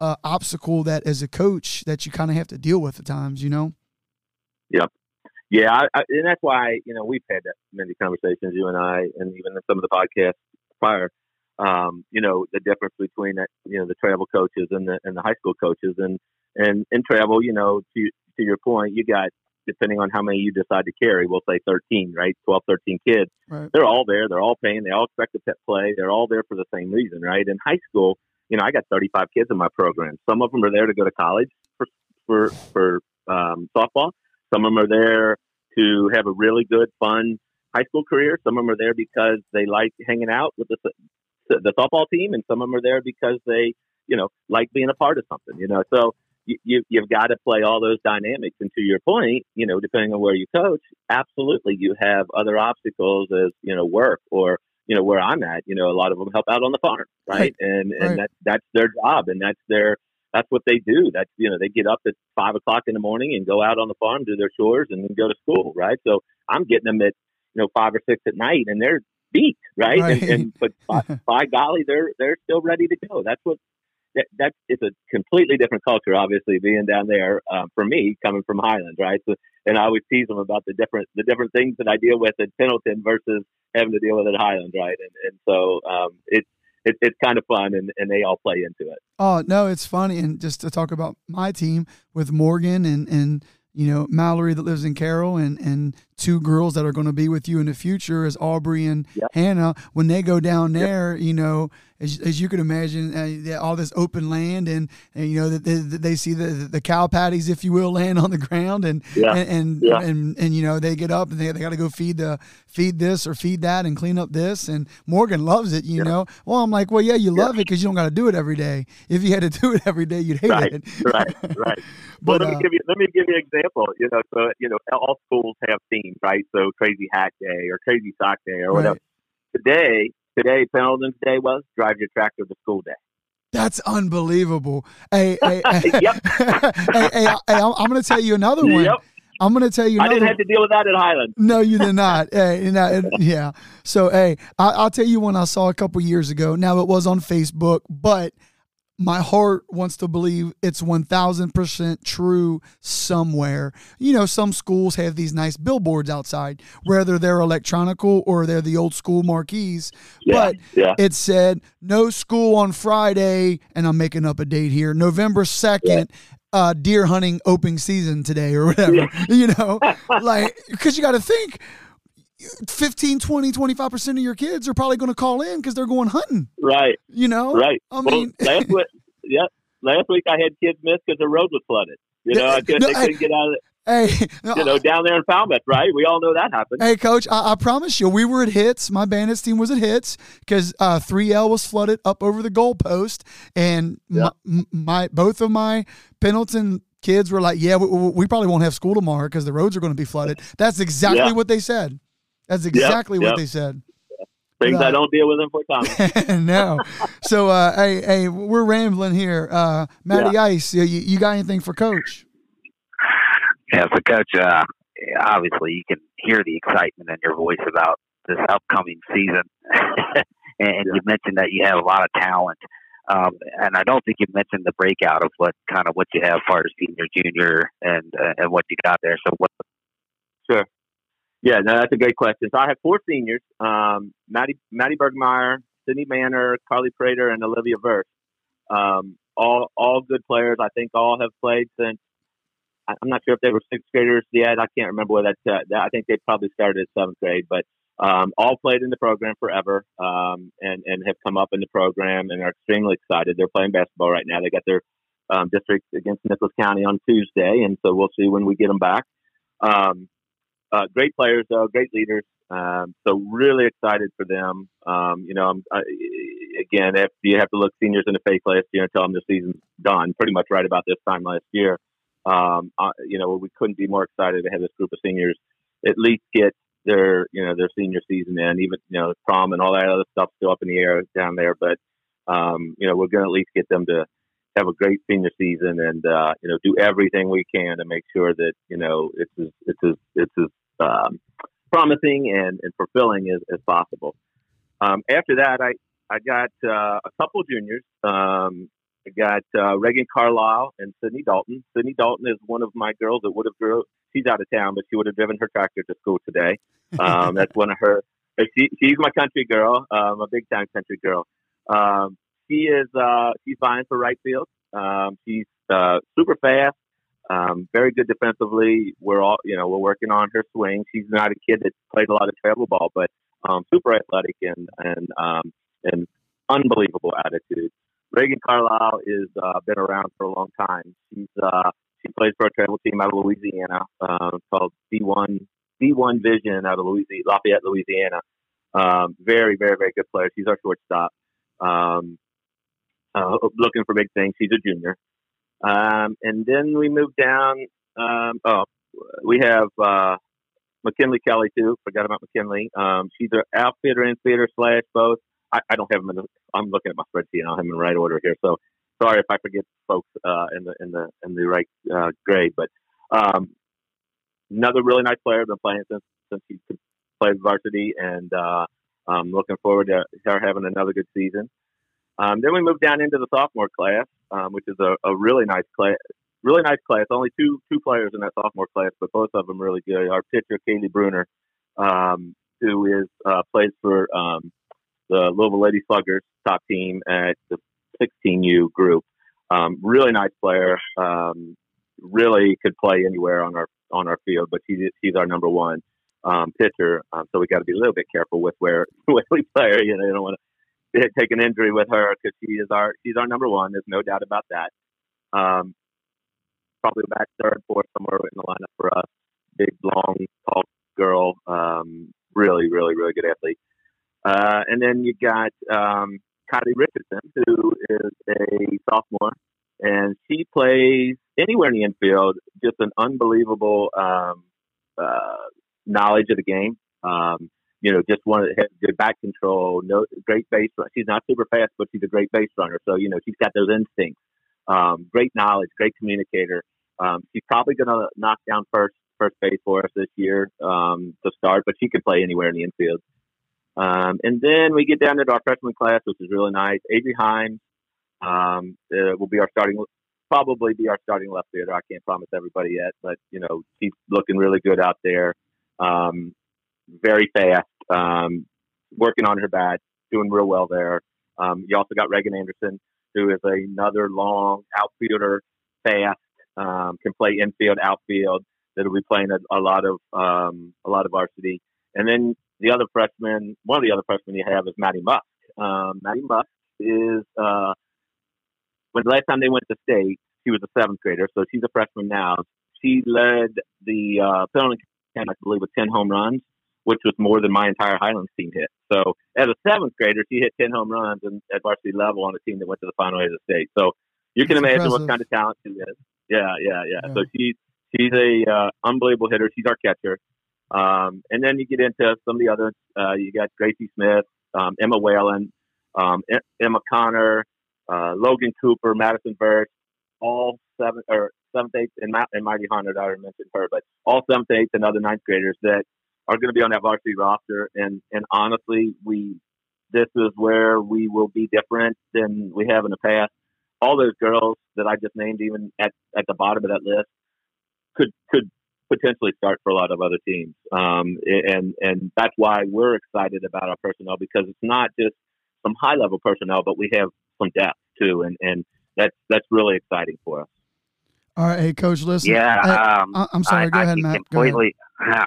uh, obstacle that as a coach that you kind of have to deal with at times, you know? Yep. Yeah, I, I, and that's why you know we've had that many conversations, you and I, and even some of the podcasts prior um, you know, the difference between that, you know, the travel coaches and the and the high school coaches, and and in travel, you know, to to your point, you got depending on how many you decide to carry, we'll say 13, right? 12, 13 kids. Right. They're all there. They're all paying. They all expect to play. They're all there for the same reason, right? In high school, you know, I got 35 kids in my program. Some of them are there to go to college for for for um, softball. Some of them are there to have a really good, fun high school career. Some of them are there because they like hanging out with the the softball team, and some of them are there because they, you know, like being a part of something. You know, so you, you you've got to play all those dynamics. And to your point, you know, depending on where you coach, absolutely, you have other obstacles as you know work or you know where I'm at. You know, a lot of them help out on the farm, right? right. And and right. that that's their job, and that's their that's what they do. That's you know they get up at five o'clock in the morning and go out on the farm, do their chores, and then go to school, right? So I'm getting them at you know five or six at night, and they're beat, right? right. And, and, but by, by, golly, they're they're still ready to go. That's what that, that it's a completely different culture, obviously, being down there uh, for me, coming from Highlands, right? So, and I always tease them about the different the different things that I deal with at Pendleton versus having to deal with at Highlands, right? And and so um, it's it, it's kind of fun and, and they all play into it. Oh no, it's funny. And just to talk about my team with Morgan and and you know, Mallory that lives in Carroll and, and two girls that are going to be with you in the future is Aubrey and yep. Hannah. When they go down there, yep. you know, as, as you can imagine, uh, all this open land and, and you know, that they, they, see the, the cow patties, if you will, land on the ground and, yeah. and, and, yeah. and, and, you know, they get up and they, they got to go feed the, feed this or feed that and clean up this. And Morgan loves it, you yeah. know. Well, I'm like, well, yeah, you love it because you don't got to do it every day. If you had to do it every day, you'd hate right, it. right, right. but well, let me uh, give you, let me give you an example. You know, so, you know, all schools have themes, right? So crazy hack day or crazy sock day or whatever. Right. Today, today, Pendleton's day was drive your tractor to school day. That's unbelievable. Hey, hey, hey, hey, hey, hey, I'm going to tell you another one. Yep. I'm going to tell you. I didn't have to deal with that at Highland. No, you did not. hey, you know, yeah. So, hey, I, will tell you one I saw a couple years ago. Now it was on Facebook, but my heart wants to believe it's 1000% true somewhere. You know, some schools have these nice billboards outside, whether they're electronical or they're the old school marquees. Yeah, but yeah. it said, no school on Friday, and I'm making up a date here, November 2nd. Yeah. Uh, deer hunting opening season today or whatever, you know, like, because you got to think 15, 20, 25% of your kids are probably going to call in because they're going hunting. Right. You know? Right. I mean, well, last week, yeah, last week I had kids miss because the road was flooded. You know, I couldn't, no, they couldn't get out of it. Hey, you know, down there in Falmouth, right? We all know that happened. Hey, coach, I, I promise you, we were at hits. My bandits team was at hits because uh, 3L was flooded up over the goalpost, and yeah. my, my, both of my Pendleton kids were like, "Yeah, we, we probably won't have school tomorrow because the roads are going to be flooded." That's exactly yeah. what they said. That's exactly yep, what they said. Things I don't deal with them for time. no. so, uh, hey, hey, we're rambling here. Uh, Matty yeah. Ice, you, you got anything for Coach? Yeah, for Coach, uh, obviously you can hear the excitement in your voice about this upcoming season. and yeah. you mentioned that you have a lot of talent. Um, and I don't think you mentioned the breakout of what kind of what you have, far as senior, junior, and uh, and what you got there. So what? Sure. Yeah, no, that's a great question. So I have four seniors: um, Maddie Maddie Bergmeyer, Sydney Manor, Carly Prater, and Olivia Verse. Um, all all good players. I think all have played since. I'm not sure if they were sixth graders yet. I can't remember where that's. I think they probably started at seventh grade, but um, all played in the program forever um, and and have come up in the program and are extremely excited. They're playing basketball right now. They got their um, district against Nicholas County on Tuesday, and so we'll see when we get them back. Um, uh, great players, though, great leaders. Um, so really excited for them. Um, you know, I, again, if you have to look seniors in the face last year and tell them the season's done, pretty much right about this time last year. Um, uh, you know, we couldn't be more excited to have this group of seniors at least get their, you know, their senior season in. Even you know, prom and all that other stuff still up in the air down there, but um, you know, we're going to at least get them to have a great senior season and uh, you know do everything we can to make sure that you know it's as it's as it's as um, promising and, and fulfilling as, as possible. Um, after that, I I got uh, a couple juniors. Um, I got uh, Reagan Carlisle and Sydney Dalton. Sydney Dalton is one of my girls that would have drove. She's out of town, but she would have driven her tractor to school today. Um, that's one of her. She, she's my country girl, um, a big time country girl. Um, she is uh, she's vying for right field. Um, she's uh, super fast, um, very good defensively. We're all you know we're working on her swing. She's not a kid that played a lot of travel ball, but um, super athletic and and um, and unbelievable attitude. Reagan Carlisle is uh, been around for a long time. She's uh, she plays for a travel team out of Louisiana uh, called D1 D1 Vision out of Louisiana, Lafayette, Louisiana. Um, very, very, very good player. She's our shortstop. Um, uh, looking for big things. She's a junior. Um, and then we moved down. Um, oh, we have uh, McKinley Kelly too. Forgot about McKinley. Um, she's an outfitter, infitter slash both. I, I don't have them in the. I'm looking at my spreadsheet. and I have them in the right order here. So sorry if I forget folks uh, in the in the in the right uh, grade. But um, another really nice player. Been playing since since he played varsity, and uh, I'm looking forward to her having another good season. Um, then we moved down into the sophomore class, um, which is a, a, really nice class. Really nice class. Only two two players in that sophomore class, but both of them really good. Our pitcher, Kaylee Bruner, um, who is uh, plays for um, the Louisville Lady Sluggers top team at the 16U group. Um, really nice player. Um, really could play anywhere on our on our field, but she's she's our number one um, pitcher. Um, so we got to be a little bit careful with where where we play. You know, you don't want take an injury with her because she is our she's our number one. There's no doubt about that. Um, probably back third, fourth, somewhere in the lineup for us. Big, long, tall girl. Um, really, really, really good athlete. Uh, and then you got um, Kylie Richardson, who is a sophomore, and she plays anywhere in the infield. Just an unbelievable um, uh, knowledge of the game. Um, you know, just one has good back control, no great base run. She's not super fast, but she's a great base runner. So you know, she's got those instincts. Um, great knowledge, great communicator. Um, she's probably going to knock down first first base for us this year um, to start, but she can play anywhere in the infield. Um, and then we get down to our freshman class, which is really nice. Adri Himes um, uh, will be our starting, probably be our starting left fielder. I can't promise everybody yet, but you know she's looking really good out there. Um, very fast, um, working on her bat, doing real well there. Um, you also got Reagan Anderson, who is another long outfielder, fast, um, can play infield, outfield. That'll be playing a, a lot of um, a lot of varsity. And then the other freshman, one of the other freshmen you have is Maddie Musk. Um, Maddie Musk is uh, when the last time they went to state, she was a seventh grader, so she's a freshman now. She led the uh, Pendleton, I believe, with ten home runs, which was more than my entire Highlands team hit. So as a seventh grader, she hit ten home runs and at varsity level on a team that went to the final eight of the state. So you can That's imagine impressive. what kind of talent she is. Yeah, yeah, yeah. yeah. So she's she's a uh, unbelievable hitter. She's our catcher. Um, and then you get into some of the others. Uh, you got Gracie Smith, um, Emma Whalen, um, Emma Connor, uh, Logan Cooper, Madison Burke, all seven or seventh, eighth, and, and Miley Hunter. I already mentioned her, but all seventh, eighth, and other ninth graders that are going to be on that varsity roster. And and honestly, we this is where we will be different than we have in the past. All those girls that I just named, even at, at the bottom of that list, could could potentially start for a lot of other teams. Um, and and that's why we're excited about our personnel because it's not just some high level personnel, but we have some depth too, and and that's that's really exciting for us. All right, hey coach, listen. Yeah, I, um, am sorry. I, go I ahead, Matt. Go ahead.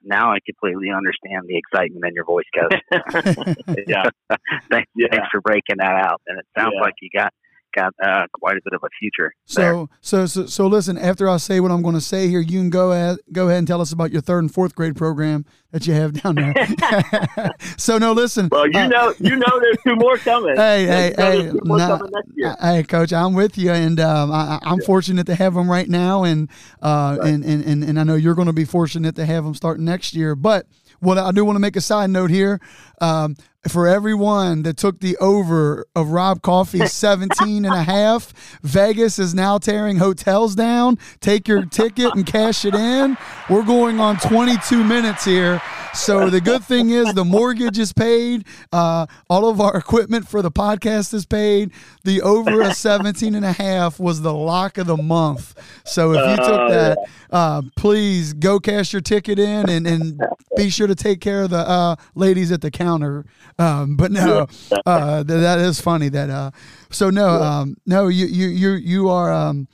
Completely. now I completely understand the excitement in your voice, Coach. Yeah, thanks, Yeah. thanks for breaking that out. And it sounds Yeah. like you got got uh, quite a bit of a future. So, so, so, so, listen. After I say what I'm going to say here, you can go ahead, go ahead and tell us about your third and fourth grade program that you have down there. so, no, listen. well, you uh, know, you know, there's two more coming. Hey, hey, hey! two more nah, coming next year. Hey, coach, I'm with you, and um, I, I- I'm fortunate to have them right now, and uh, and, and and and I know you're going to be fortunate to have them starting next year. But what I do want to make a side note here. Um, for everyone that took the over of Rob Coffey's 17 and a half, Vegas is now tearing hotels down. Take your ticket and cash it in. We're going on 22 minutes here. So the good thing is the mortgage is paid. Uh, all of our equipment for the podcast is paid. The over a 17 and a half was the lock of the month. So if you took Oh, that, uh, please go cash your ticket in and, and be sure to take care of the uh, ladies at the counter. Um, but no, uh, th- that is funny that, uh, so no, um, no, you, you, you, you are, um,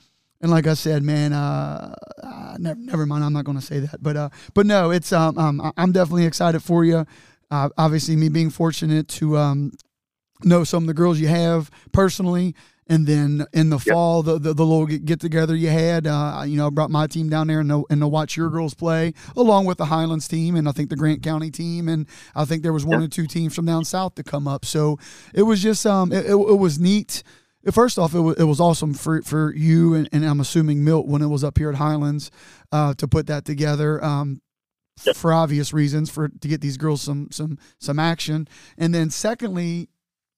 and like I said, man, uh, uh, never, never mind. I'm not going to say that, but, uh, but no, it's, um, um, I'm definitely excited for you. Uh, obviously me being fortunate to, um, know some of the girls you have personally. And then in the fall, the, the, the little get together you had, uh, you know, I brought my team down there and to, and to watch your girls play along with the Highlands team and I think the Grant County team. And I think there was one or two teams from down south to come up. So it was just, um, it, it, it was neat. First off, it was, it was awesome for, for you and, and I'm assuming Milt when it was up here at Highlands uh, to put that together. Um, for obvious reasons for to get these girls some some some action and then secondly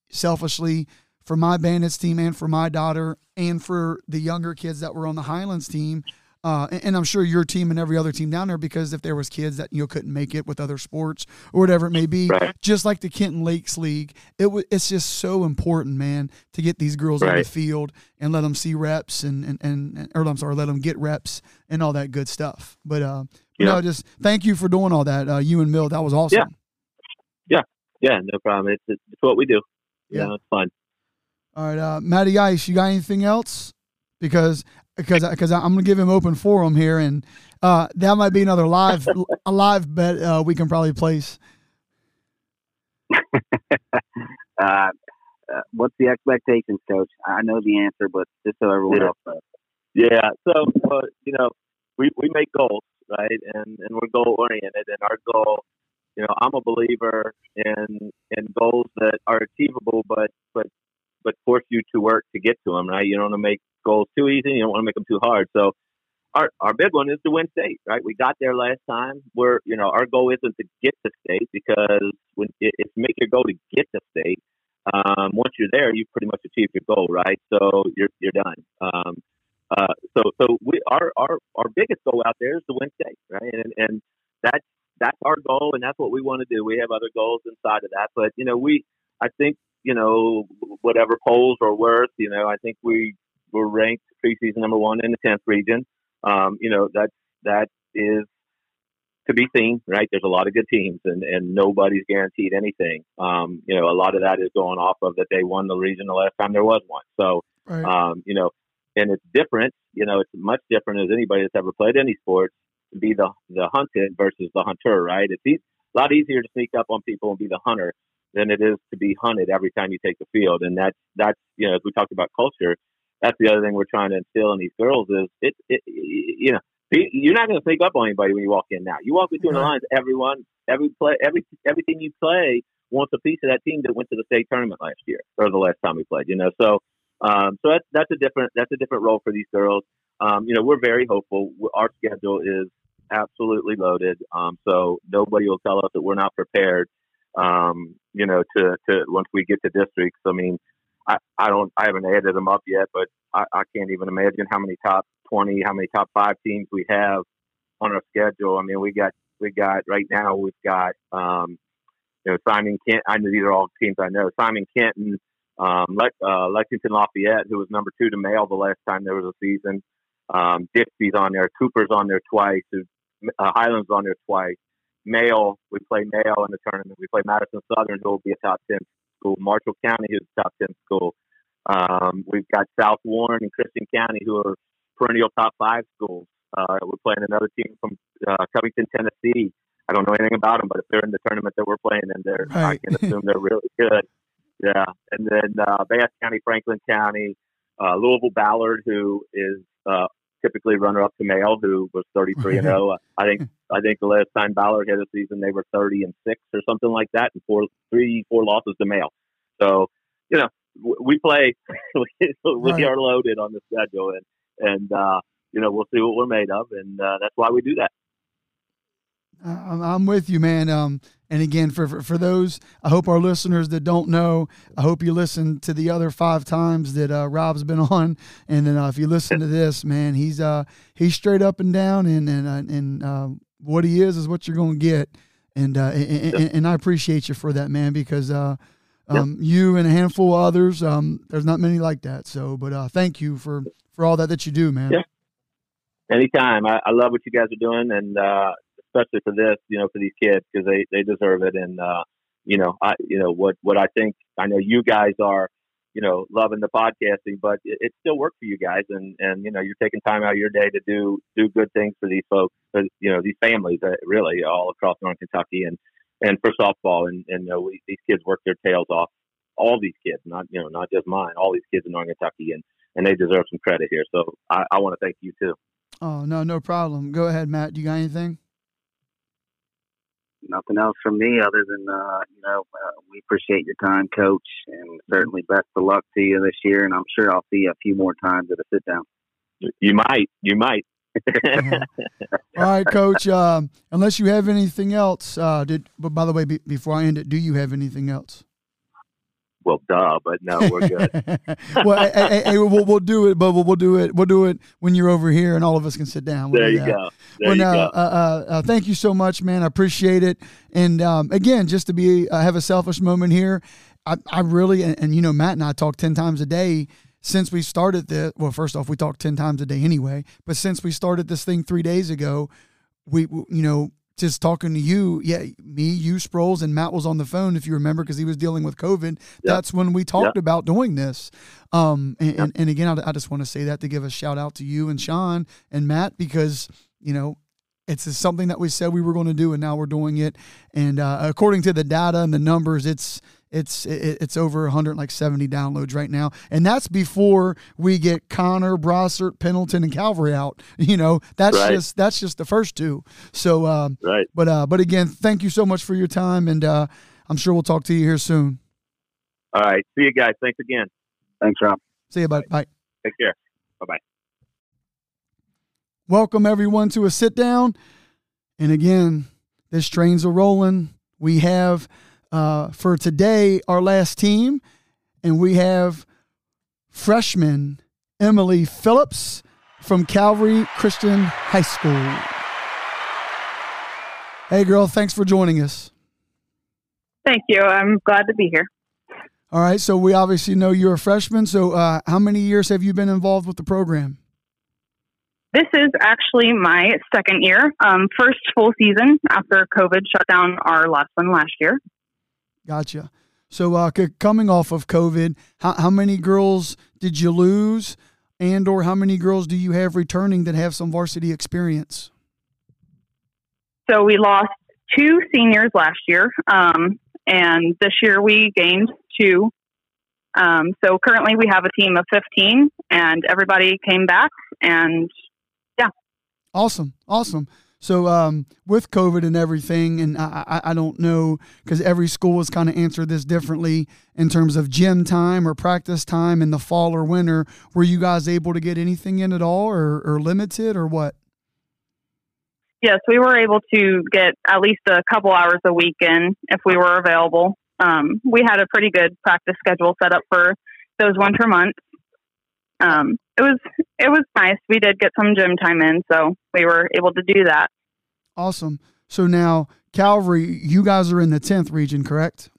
selfishly for my bandits team and for my daughter and for the younger kids that were on the highlands team uh, and, and i'm sure your team and every other team down there because if there was kids that you know couldn't make it with other sports or whatever it may be Right. just like the kenton lakes league it w- it's just so important man to get these girls on the field and let them see reps and and, and, or i'm sorry let them get reps and all that good stuff but uh Yeah. no just thank you for doing all that uh, you and mill that was awesome Yeah, Yeah, yeah no problem. It's, it's it's what we do. You Yeah. know, it's fun. All right, uh, Matty Ice, you got anything else? Because because because I'm gonna give him open forum here, and uh, that might be another live a live bet uh, we can probably place. uh, uh, what's the expectations, Coach? I know the answer, but just so everyone Yeah. else knows. Yeah. So, uh, you know, we, we make goals, right? And, and we're goal oriented. And our goal, you know, I'm a believer in, in goals that are achievable, but, but, but force you to work to get to them, right? You don't want to make goals too easy. You don't want to make them too hard. So our, our big one is to win state, right? We got there last time. We're, you know, our goal isn't to get to state because when it, it's make your goal to get to state. Um, once you're there, you've pretty much achieved your goal, right? So you're, you're done. Um, uh, so so we our, our our biggest goal out there is to win state, right? And and that's that's our goal, and that's what we want to do. We have other goals inside of that, but you know, we I think you know whatever polls are worth, you know, I think we were ranked preseason number one in the tenth region. Um, you know that that is to be seen, right? There's a lot of good teams, and and nobody's guaranteed anything. Um, you know, a lot of that is going off of that they won the region the last time there was one. So Right. um, you know, and it's different. You know, it's much different as anybody that's ever played any sports to be the the hunted versus the hunter, right? It's e- a lot easier to sneak up on people and be the hunter than it is to be hunted every time you take the field. And that's that's you know, as we talked about culture, that's the other thing we're trying to instill in these girls is it, it you know you're not going to sneak up on anybody when you walk in now. You walk between the Right. lines. Everyone, every play, every everything you play wants a piece of that team that went to the state tournament last year or the last time we played. You know, so um, so that's that's a different that's a different role for these girls. Um, you know, we're very hopeful. Our schedule is absolutely loaded. Um, so nobody will tell us that we're not prepared. Um, you know, to to once we get to districts. I mean, I, I don't I haven't added them up yet, but I, I can't even imagine how many top twenty, how many top five teams we have on our schedule. I mean, we got we got right now we've got um, you know Simon Kent. I know these are all teams I know. Simon Kenton, um, Le- uh, Lexington Lafayette, who was number two to Male the last time there was a season. Um, Dixie's on there. Cooper's on there twice. Uh, Highland's on there twice. Male, we play Male in the tournament. We play Madison Southern, who will be a top ten school. Marshall County, who's a top ten school. Um, we've got South Warren and Christian County, who are perennial top five schools. Uh, we're playing another team from uh, Covington, Tennessee. I don't know anything about them, but if they're in the tournament that we're playing in, there, Right. I can assume they're really good. Yeah, and then uh, Bath County, Franklin County, uh, Louisville Ballard, who is uh, typically runner-up to Male, who was 33 and 0. I think I think the last time Ballard had a season, they were 30 and six or something like that, and four, three, four losses to Male. So you know, we play. we Right. are loaded on the schedule, and and uh, you know, we'll see what we're made of, and uh, that's why we do that. I- I'm, with you, man. Um, and again, for, for for those, I hope our listeners that don't know, I hope you listen to the other five times that uh, Rob's been on, and then uh, if you listen to this, man, he's uh he's straight up and down, and and uh, and uh, what he is is what you're gonna get, and uh, and, and, and I appreciate you for that, man, because uh, um, you and a handful of others, um, there's not many like that. So, but uh, thank you for for all that that you do, man. Yeah. Anytime. I, I love what you guys are doing, and uh, especially for this, you know, for these kids because they they deserve it. And uh, you know, I you know what what I think. I know you guys are, you know, loving the podcasting, but it, it still works for you guys, and and you know, you're taking time out of your day to do do good things for these folks, for, you know, these families, uh, really all across Northern Kentucky, and and for softball, and and you know, we, these kids work their tails off. All these kids, not you know, not just mine. All these kids in Northern Kentucky, and and they deserve some credit here. So I, I want to thank you too. Oh no, no problem. Go ahead, Matt. Do you got anything? Nothing else from me other than uh, you know uh, we appreciate your time, Coach, and certainly best of luck to you this year. And I'm sure I'll see you a few more times at a sit down. You might. You might. All right, Coach. Um, unless you have anything else, uh, did but by the way, be, before I end it, do you have anything else? Well, duh, but no, we're good. well, hey, hey, hey, we'll, we'll do it, but we'll, we'll do it. We'll do it when you're over here, and all of us can sit down. We'll there do you go. There well, you no, go. uh, uh, uh, thank you so much, man. I appreciate it. And um, again, just to be uh, have a selfish moment here, I, I really and, and you know Matt and I talk ten times a day since we started this. Well, first off, we talk ten times a day anyway. But since we started this thing three days ago, we- you know just talking to you, yeah, me, you, Sproles, and Matt was on the phone if you remember because he was dealing with COVID. That's when we talked about doing this. Um, and, and, and again, I, I just want to say that to give a shout out to you and Sean and Matt because you know it's something that we said we were going to do and now we're doing it. And uh, according to the data and the numbers it's it's it, it's over 100 like 70 downloads right now and that's before we get Conner Brossart pendleton and calvary out you know that's Right. just that's just the first two so um right. but uh but again thank you so much for your time and uh i'm sure we'll talk to you here soon All right. See you guys. Thanks again. Thanks, Rob. see you bye bye Take care. Bye bye. welcome everyone to a sit down. And again, this train's a rolling. We have uh, for today our last team, and we have freshman Emily Phillips from Calvary Christian High School. Hey, girl, thanks for joining us. Thank you. I'm glad to be here. All right, so we obviously know you're a freshman. So, uh, how many years have you been involved with the program? This is actually my second year, um, first full season after COVID shut down our last one last year. Gotcha. So, uh, c- coming off of COVID, how, how many girls did you lose, and or how many girls do you have returning that have some varsity experience? So we lost two seniors last year, um, and this year we gained two. Um, so currently we have a team of 15, and everybody came back, and yeah. Awesome, awesome. So, um, with COVID and everything, and I, I, don't know because every school has kind of answered this differently in terms of gym time or practice time in the fall or winter. Were you guys able to get anything in at all, or, or limited, or what? yes, we were able to get at least a couple hours a week in if we were available. Um, we had a pretty good practice schedule set up for those winter months. Um, it was it was nice. We did get some gym time in, so we were able to do that. Awesome. So now, Calvary, you guys are in the tenth region, correct?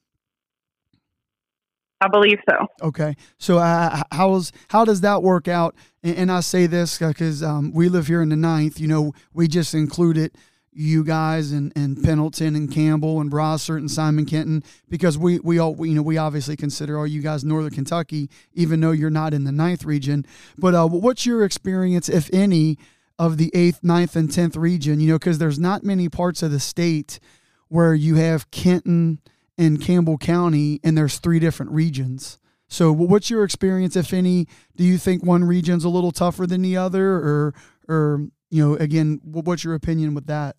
I believe so. Okay, so uh, how's how does that work out? And, and I say this because um, we live here in the ninth. You know, we just included you guys and, and Pendleton and Campbell and Brossart and Simon Kenton because we we all we, you know we obviously consider all you guys Northern Kentucky even though you're not in the ninth region. But uh, what's your experience, if any, of the eighth, ninth, and tenth region? You know, because there's not many parts of the state where you have Kenton and Campbell County and there's three different regions. So, what's your experience, if any? Do you think one region's a little tougher than the other, or, or you know, again, what's your opinion with that?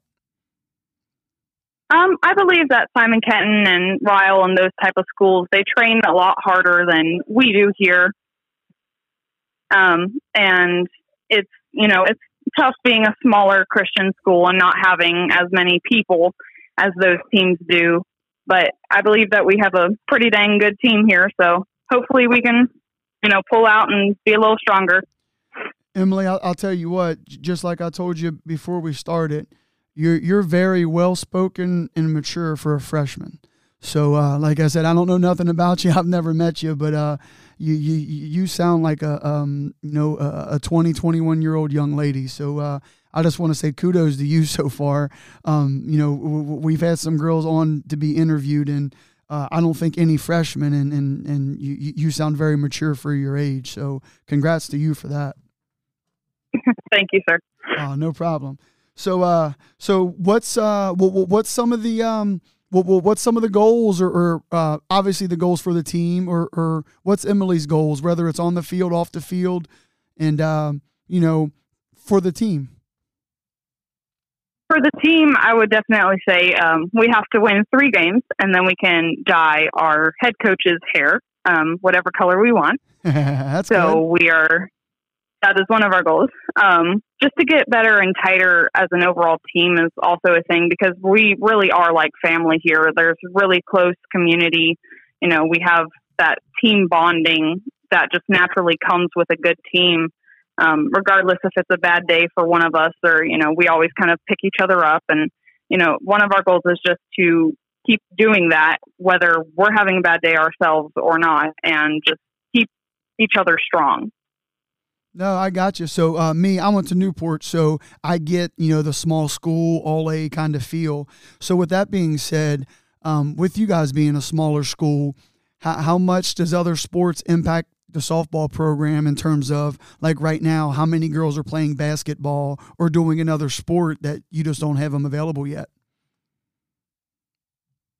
Um, I believe that Simon Kenton and Ryle and those type of schools they train a lot harder than we do here. Um, and it's you know it's tough being a smaller Christian school and not having as many people as those teams do. But I believe that we have a pretty dang good team here, so hopefully we can you know pull out and be a little stronger. Emily, I'll, I'll tell you what. Just like I told you before we started you're you're very well spoken and mature for a freshman. So, uh, like I said, I don't know nothing about you. I've never met you, but uh, you you you sound like a um, you know a, a 20, 21 year old young lady. So uh, I just want to say kudos to you so far. Um, you know, we've had some girls on to be interviewed, and uh, I don't think any freshmen, and and and you you sound very mature for your age. So, congrats to you for that. Thank you, sir. No problem. So, uh, so what's uh, what, what's some of the um, what, what's some of the goals, or, or uh, obviously the goals for the team, or, or what's Emily's goals, whether it's on the field, off the field, and um, you know, for the team. For the team, I would definitely say um, we have to win three games, and then we can dye our head coach's hair um, whatever color we want. That's so good. we are that is one of our goals. Um, just to get better and tighter as an overall team is also a thing because we really are like family here. There's really close community. You know, we have that team bonding that just naturally comes with a good team. Um, regardless if it's a bad day for one of us or, you know, we always kind of pick each other up. And, you know, one of our goals is just to keep doing that, whether we're having a bad day ourselves or not, and just keep each other strong. No, I got you. So uh, me, I went to Newport, so I get you know the small school all A kind of feel. So with that being said, um, with you guys being a smaller school, how, how much does other sports impact the softball program in terms of like right now, how many girls are playing basketball or doing another sport that you just don't have them available yet?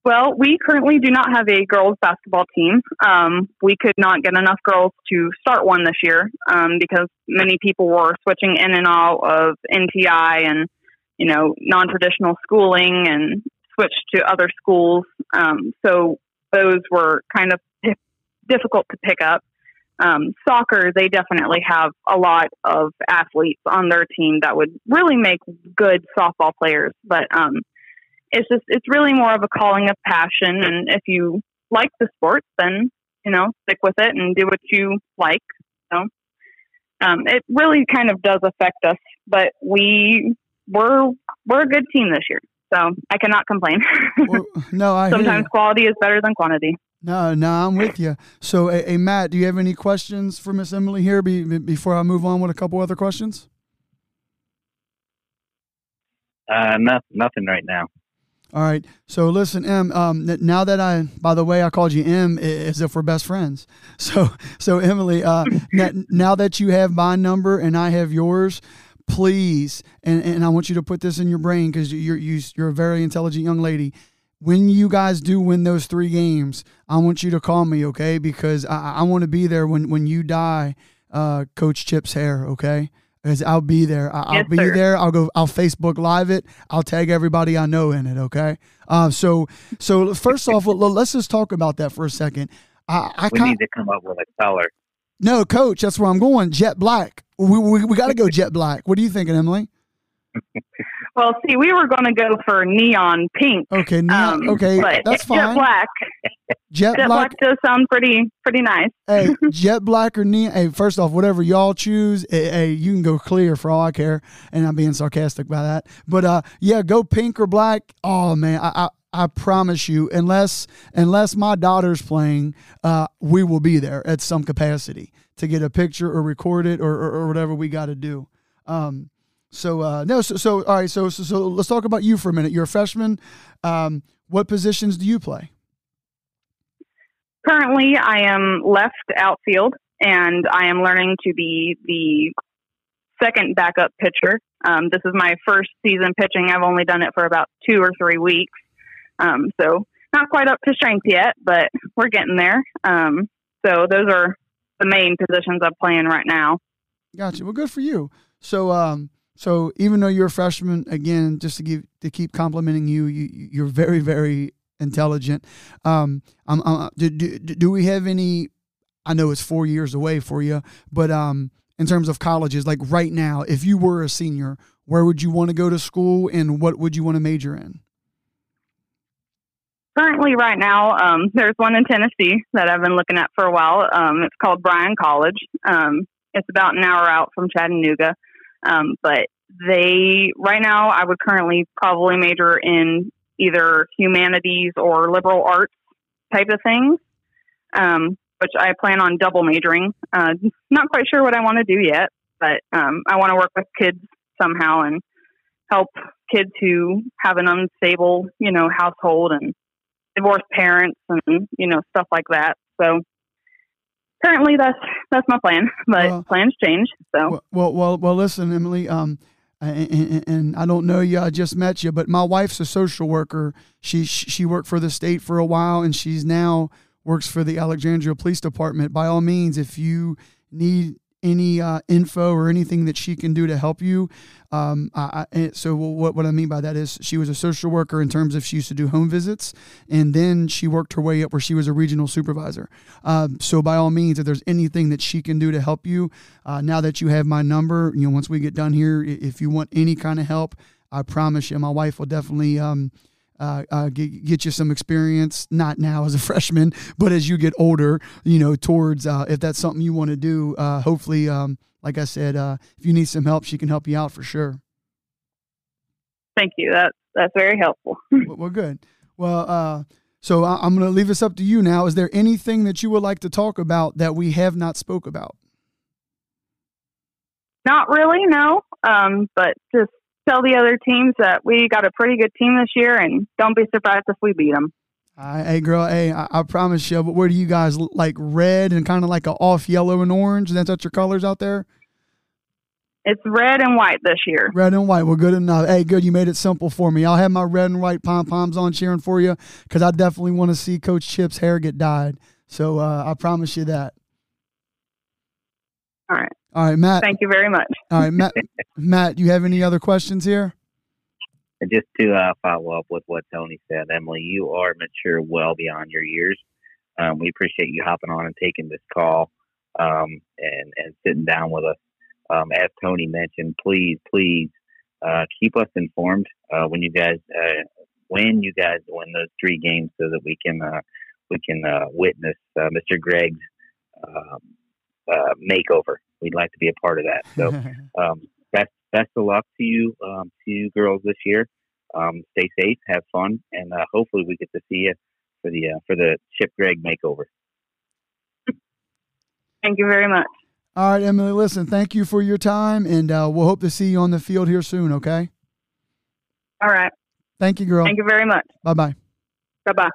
Well, we currently do not have a girls basketball team. Um, we could not get enough girls to start one this year um, because many people were switching in and out of NTI and you know non-traditional schooling and switched to other schools. Um, so those were kind of difficult to pick up. Um, soccer, they definitely have a lot of athletes on their team that would really make good softball players, but um, it's just it's really more of a calling of passion and if you like the sport then you know stick with it and do what you like so um, it really kind of does affect us but we we're we're a good team this year so i cannot complain well, no i sometimes quality is better than quantity no, no, I'm with you. So, hey, hey, Matt, do you have any questions for Miss Emily here be, before I move on with a couple other questions? Uh, no, nothing right now. All right. So listen, M. Um, now that I, by the way, I called you M, as if we're best friends. So, so Emily, uh, now that you have my number and I have yours, please, and, and I want you to put this in your brain because you're you, you're a very intelligent young lady. When you guys do win those three games, I want you to call me, okay? Because I, I want to be there when when you die, uh, Coach Chip's hair, okay? Because I'll be there. I, will yes, be sir. there. I'll go. I'll Facebook Live it. I'll tag everybody I know in it. Okay. Uh, so so first off, let's just talk about that for a second. I, I we need to come up with a color. No, Coach, that's where I'm going. Jet black. We we, we got to go jet black. What are you thinking, Emily? well, see, we were going to go for neon pink. Okay, neon. Um, okay, but that's fine. Jet black. Jet, jet black. black does sound pretty pretty nice. hey, jet black or neon. Hey, first off, whatever y'all choose, hey, hey, you can go clear for all I care. And I'm being sarcastic by that. But uh, yeah, go pink or black. Oh man, I, I I promise you, unless unless my daughter's playing, uh, we will be there at some capacity to get a picture or record it or or, or whatever we got to do. Um, So uh, no, so, so all right, so, so so let's talk about you for a minute. You're a freshman. Um, what positions do you play? Currently, I am left outfield, and I am learning to be the second backup pitcher. Um, this is my first season pitching. I've only done it for about two or three weeks, um, so not quite up to strength yet, but we're getting there. Um, so those are the main positions I'm playing right now. Gotcha. Well, good for you. So, um, so even though you're a freshman, again, just to give to keep complimenting you, you you're very very intelligent. Um, I'm, I'm, do, do, do we have any? I know it's four years away for you, but um, in terms of colleges, like right now, if you were a senior, where would you want to go to school, and what would you want to major in? Currently, right now, um, there's one in Tennessee that I've been looking at for a while. Um, it's called Bryan College. Um, it's about an hour out from Chattanooga. Um, but they, right now, I would currently probably major in either humanities or liberal arts type of things, um, which I plan on double majoring. Uh, not quite sure what I want to do yet, but um, I want to work with kids somehow and help kids who have an unstable, you know, household and divorced parents and you know stuff like that. So currently, that's that's my plan, but well, plans change. So well, well, well. Listen, Emily. Um, and, and, I don't know you. I just met you, but my wife's a social worker. She she worked for the state for a while, and she's now works for the Alexandria Police Department. By all means, if you need any uh, info or anything that she can do to help you. Um, I, I, so what, what I mean by that is she was a social worker in terms of she used to do home visits, and then she worked her way up where she was a regional supervisor. Um, so by all means, if there's anything that she can do to help you, uh, now that you have my number, you know, once we get done here, if you want any kind of help, I promise you, my wife will definitely. Um, uh, uh, get, get, you some experience, not now as a freshman, but as you get older, you know, towards uh, if that's something you want to do, uh, hopefully, um, like I said, uh, if you need some help, she can help you out for sure. Thank you. That's, that's very helpful. well, well, good. Well, uh, so I, am going to leave this up to you now. Is there anything that you would like to talk about that we have not spoke about? Not really, no. Um, but just tell the other teams that we got a pretty good team this year, and don't be surprised if we beat them. Hey, girl, hey, I, I, promise you. But where do you guys like red and kind of like a off yellow and orange? That's what your colors out there. It's red and white this year. Red and white. Well, good enough. Hey, good. You made it simple for me. I'll have my red and white pom poms on cheering for you because I definitely want to see Coach Chip's hair get dyed. So uh, I promise you that. All right. All right, Matt. Thank you very much. All right, Matt. Matt, do you have any other questions here? just to uh, follow up with what Tony said, Emily, you are mature well beyond your years. Um, we appreciate you hopping on and taking this call um, and and sitting down with us. Um, as Tony mentioned, please, please uh, keep us informed uh, when you guys uh, when you guys win those three games, so that we can uh, we can uh, witness Mr. Gregg's um, makeover we'd like to be a part of that. So, um, best best of luck to you, um, to you girls this year. Um, stay safe, have fun, and uh, hopefully we get to see you for the uh, for the Chip Greg makeover. Thank you very much. All right, Emily. Listen, thank you for your time, and uh, we'll hope to see you on the field here soon. Okay. All right. Thank you, girl. Thank you very much. Bye bye. Bye bye.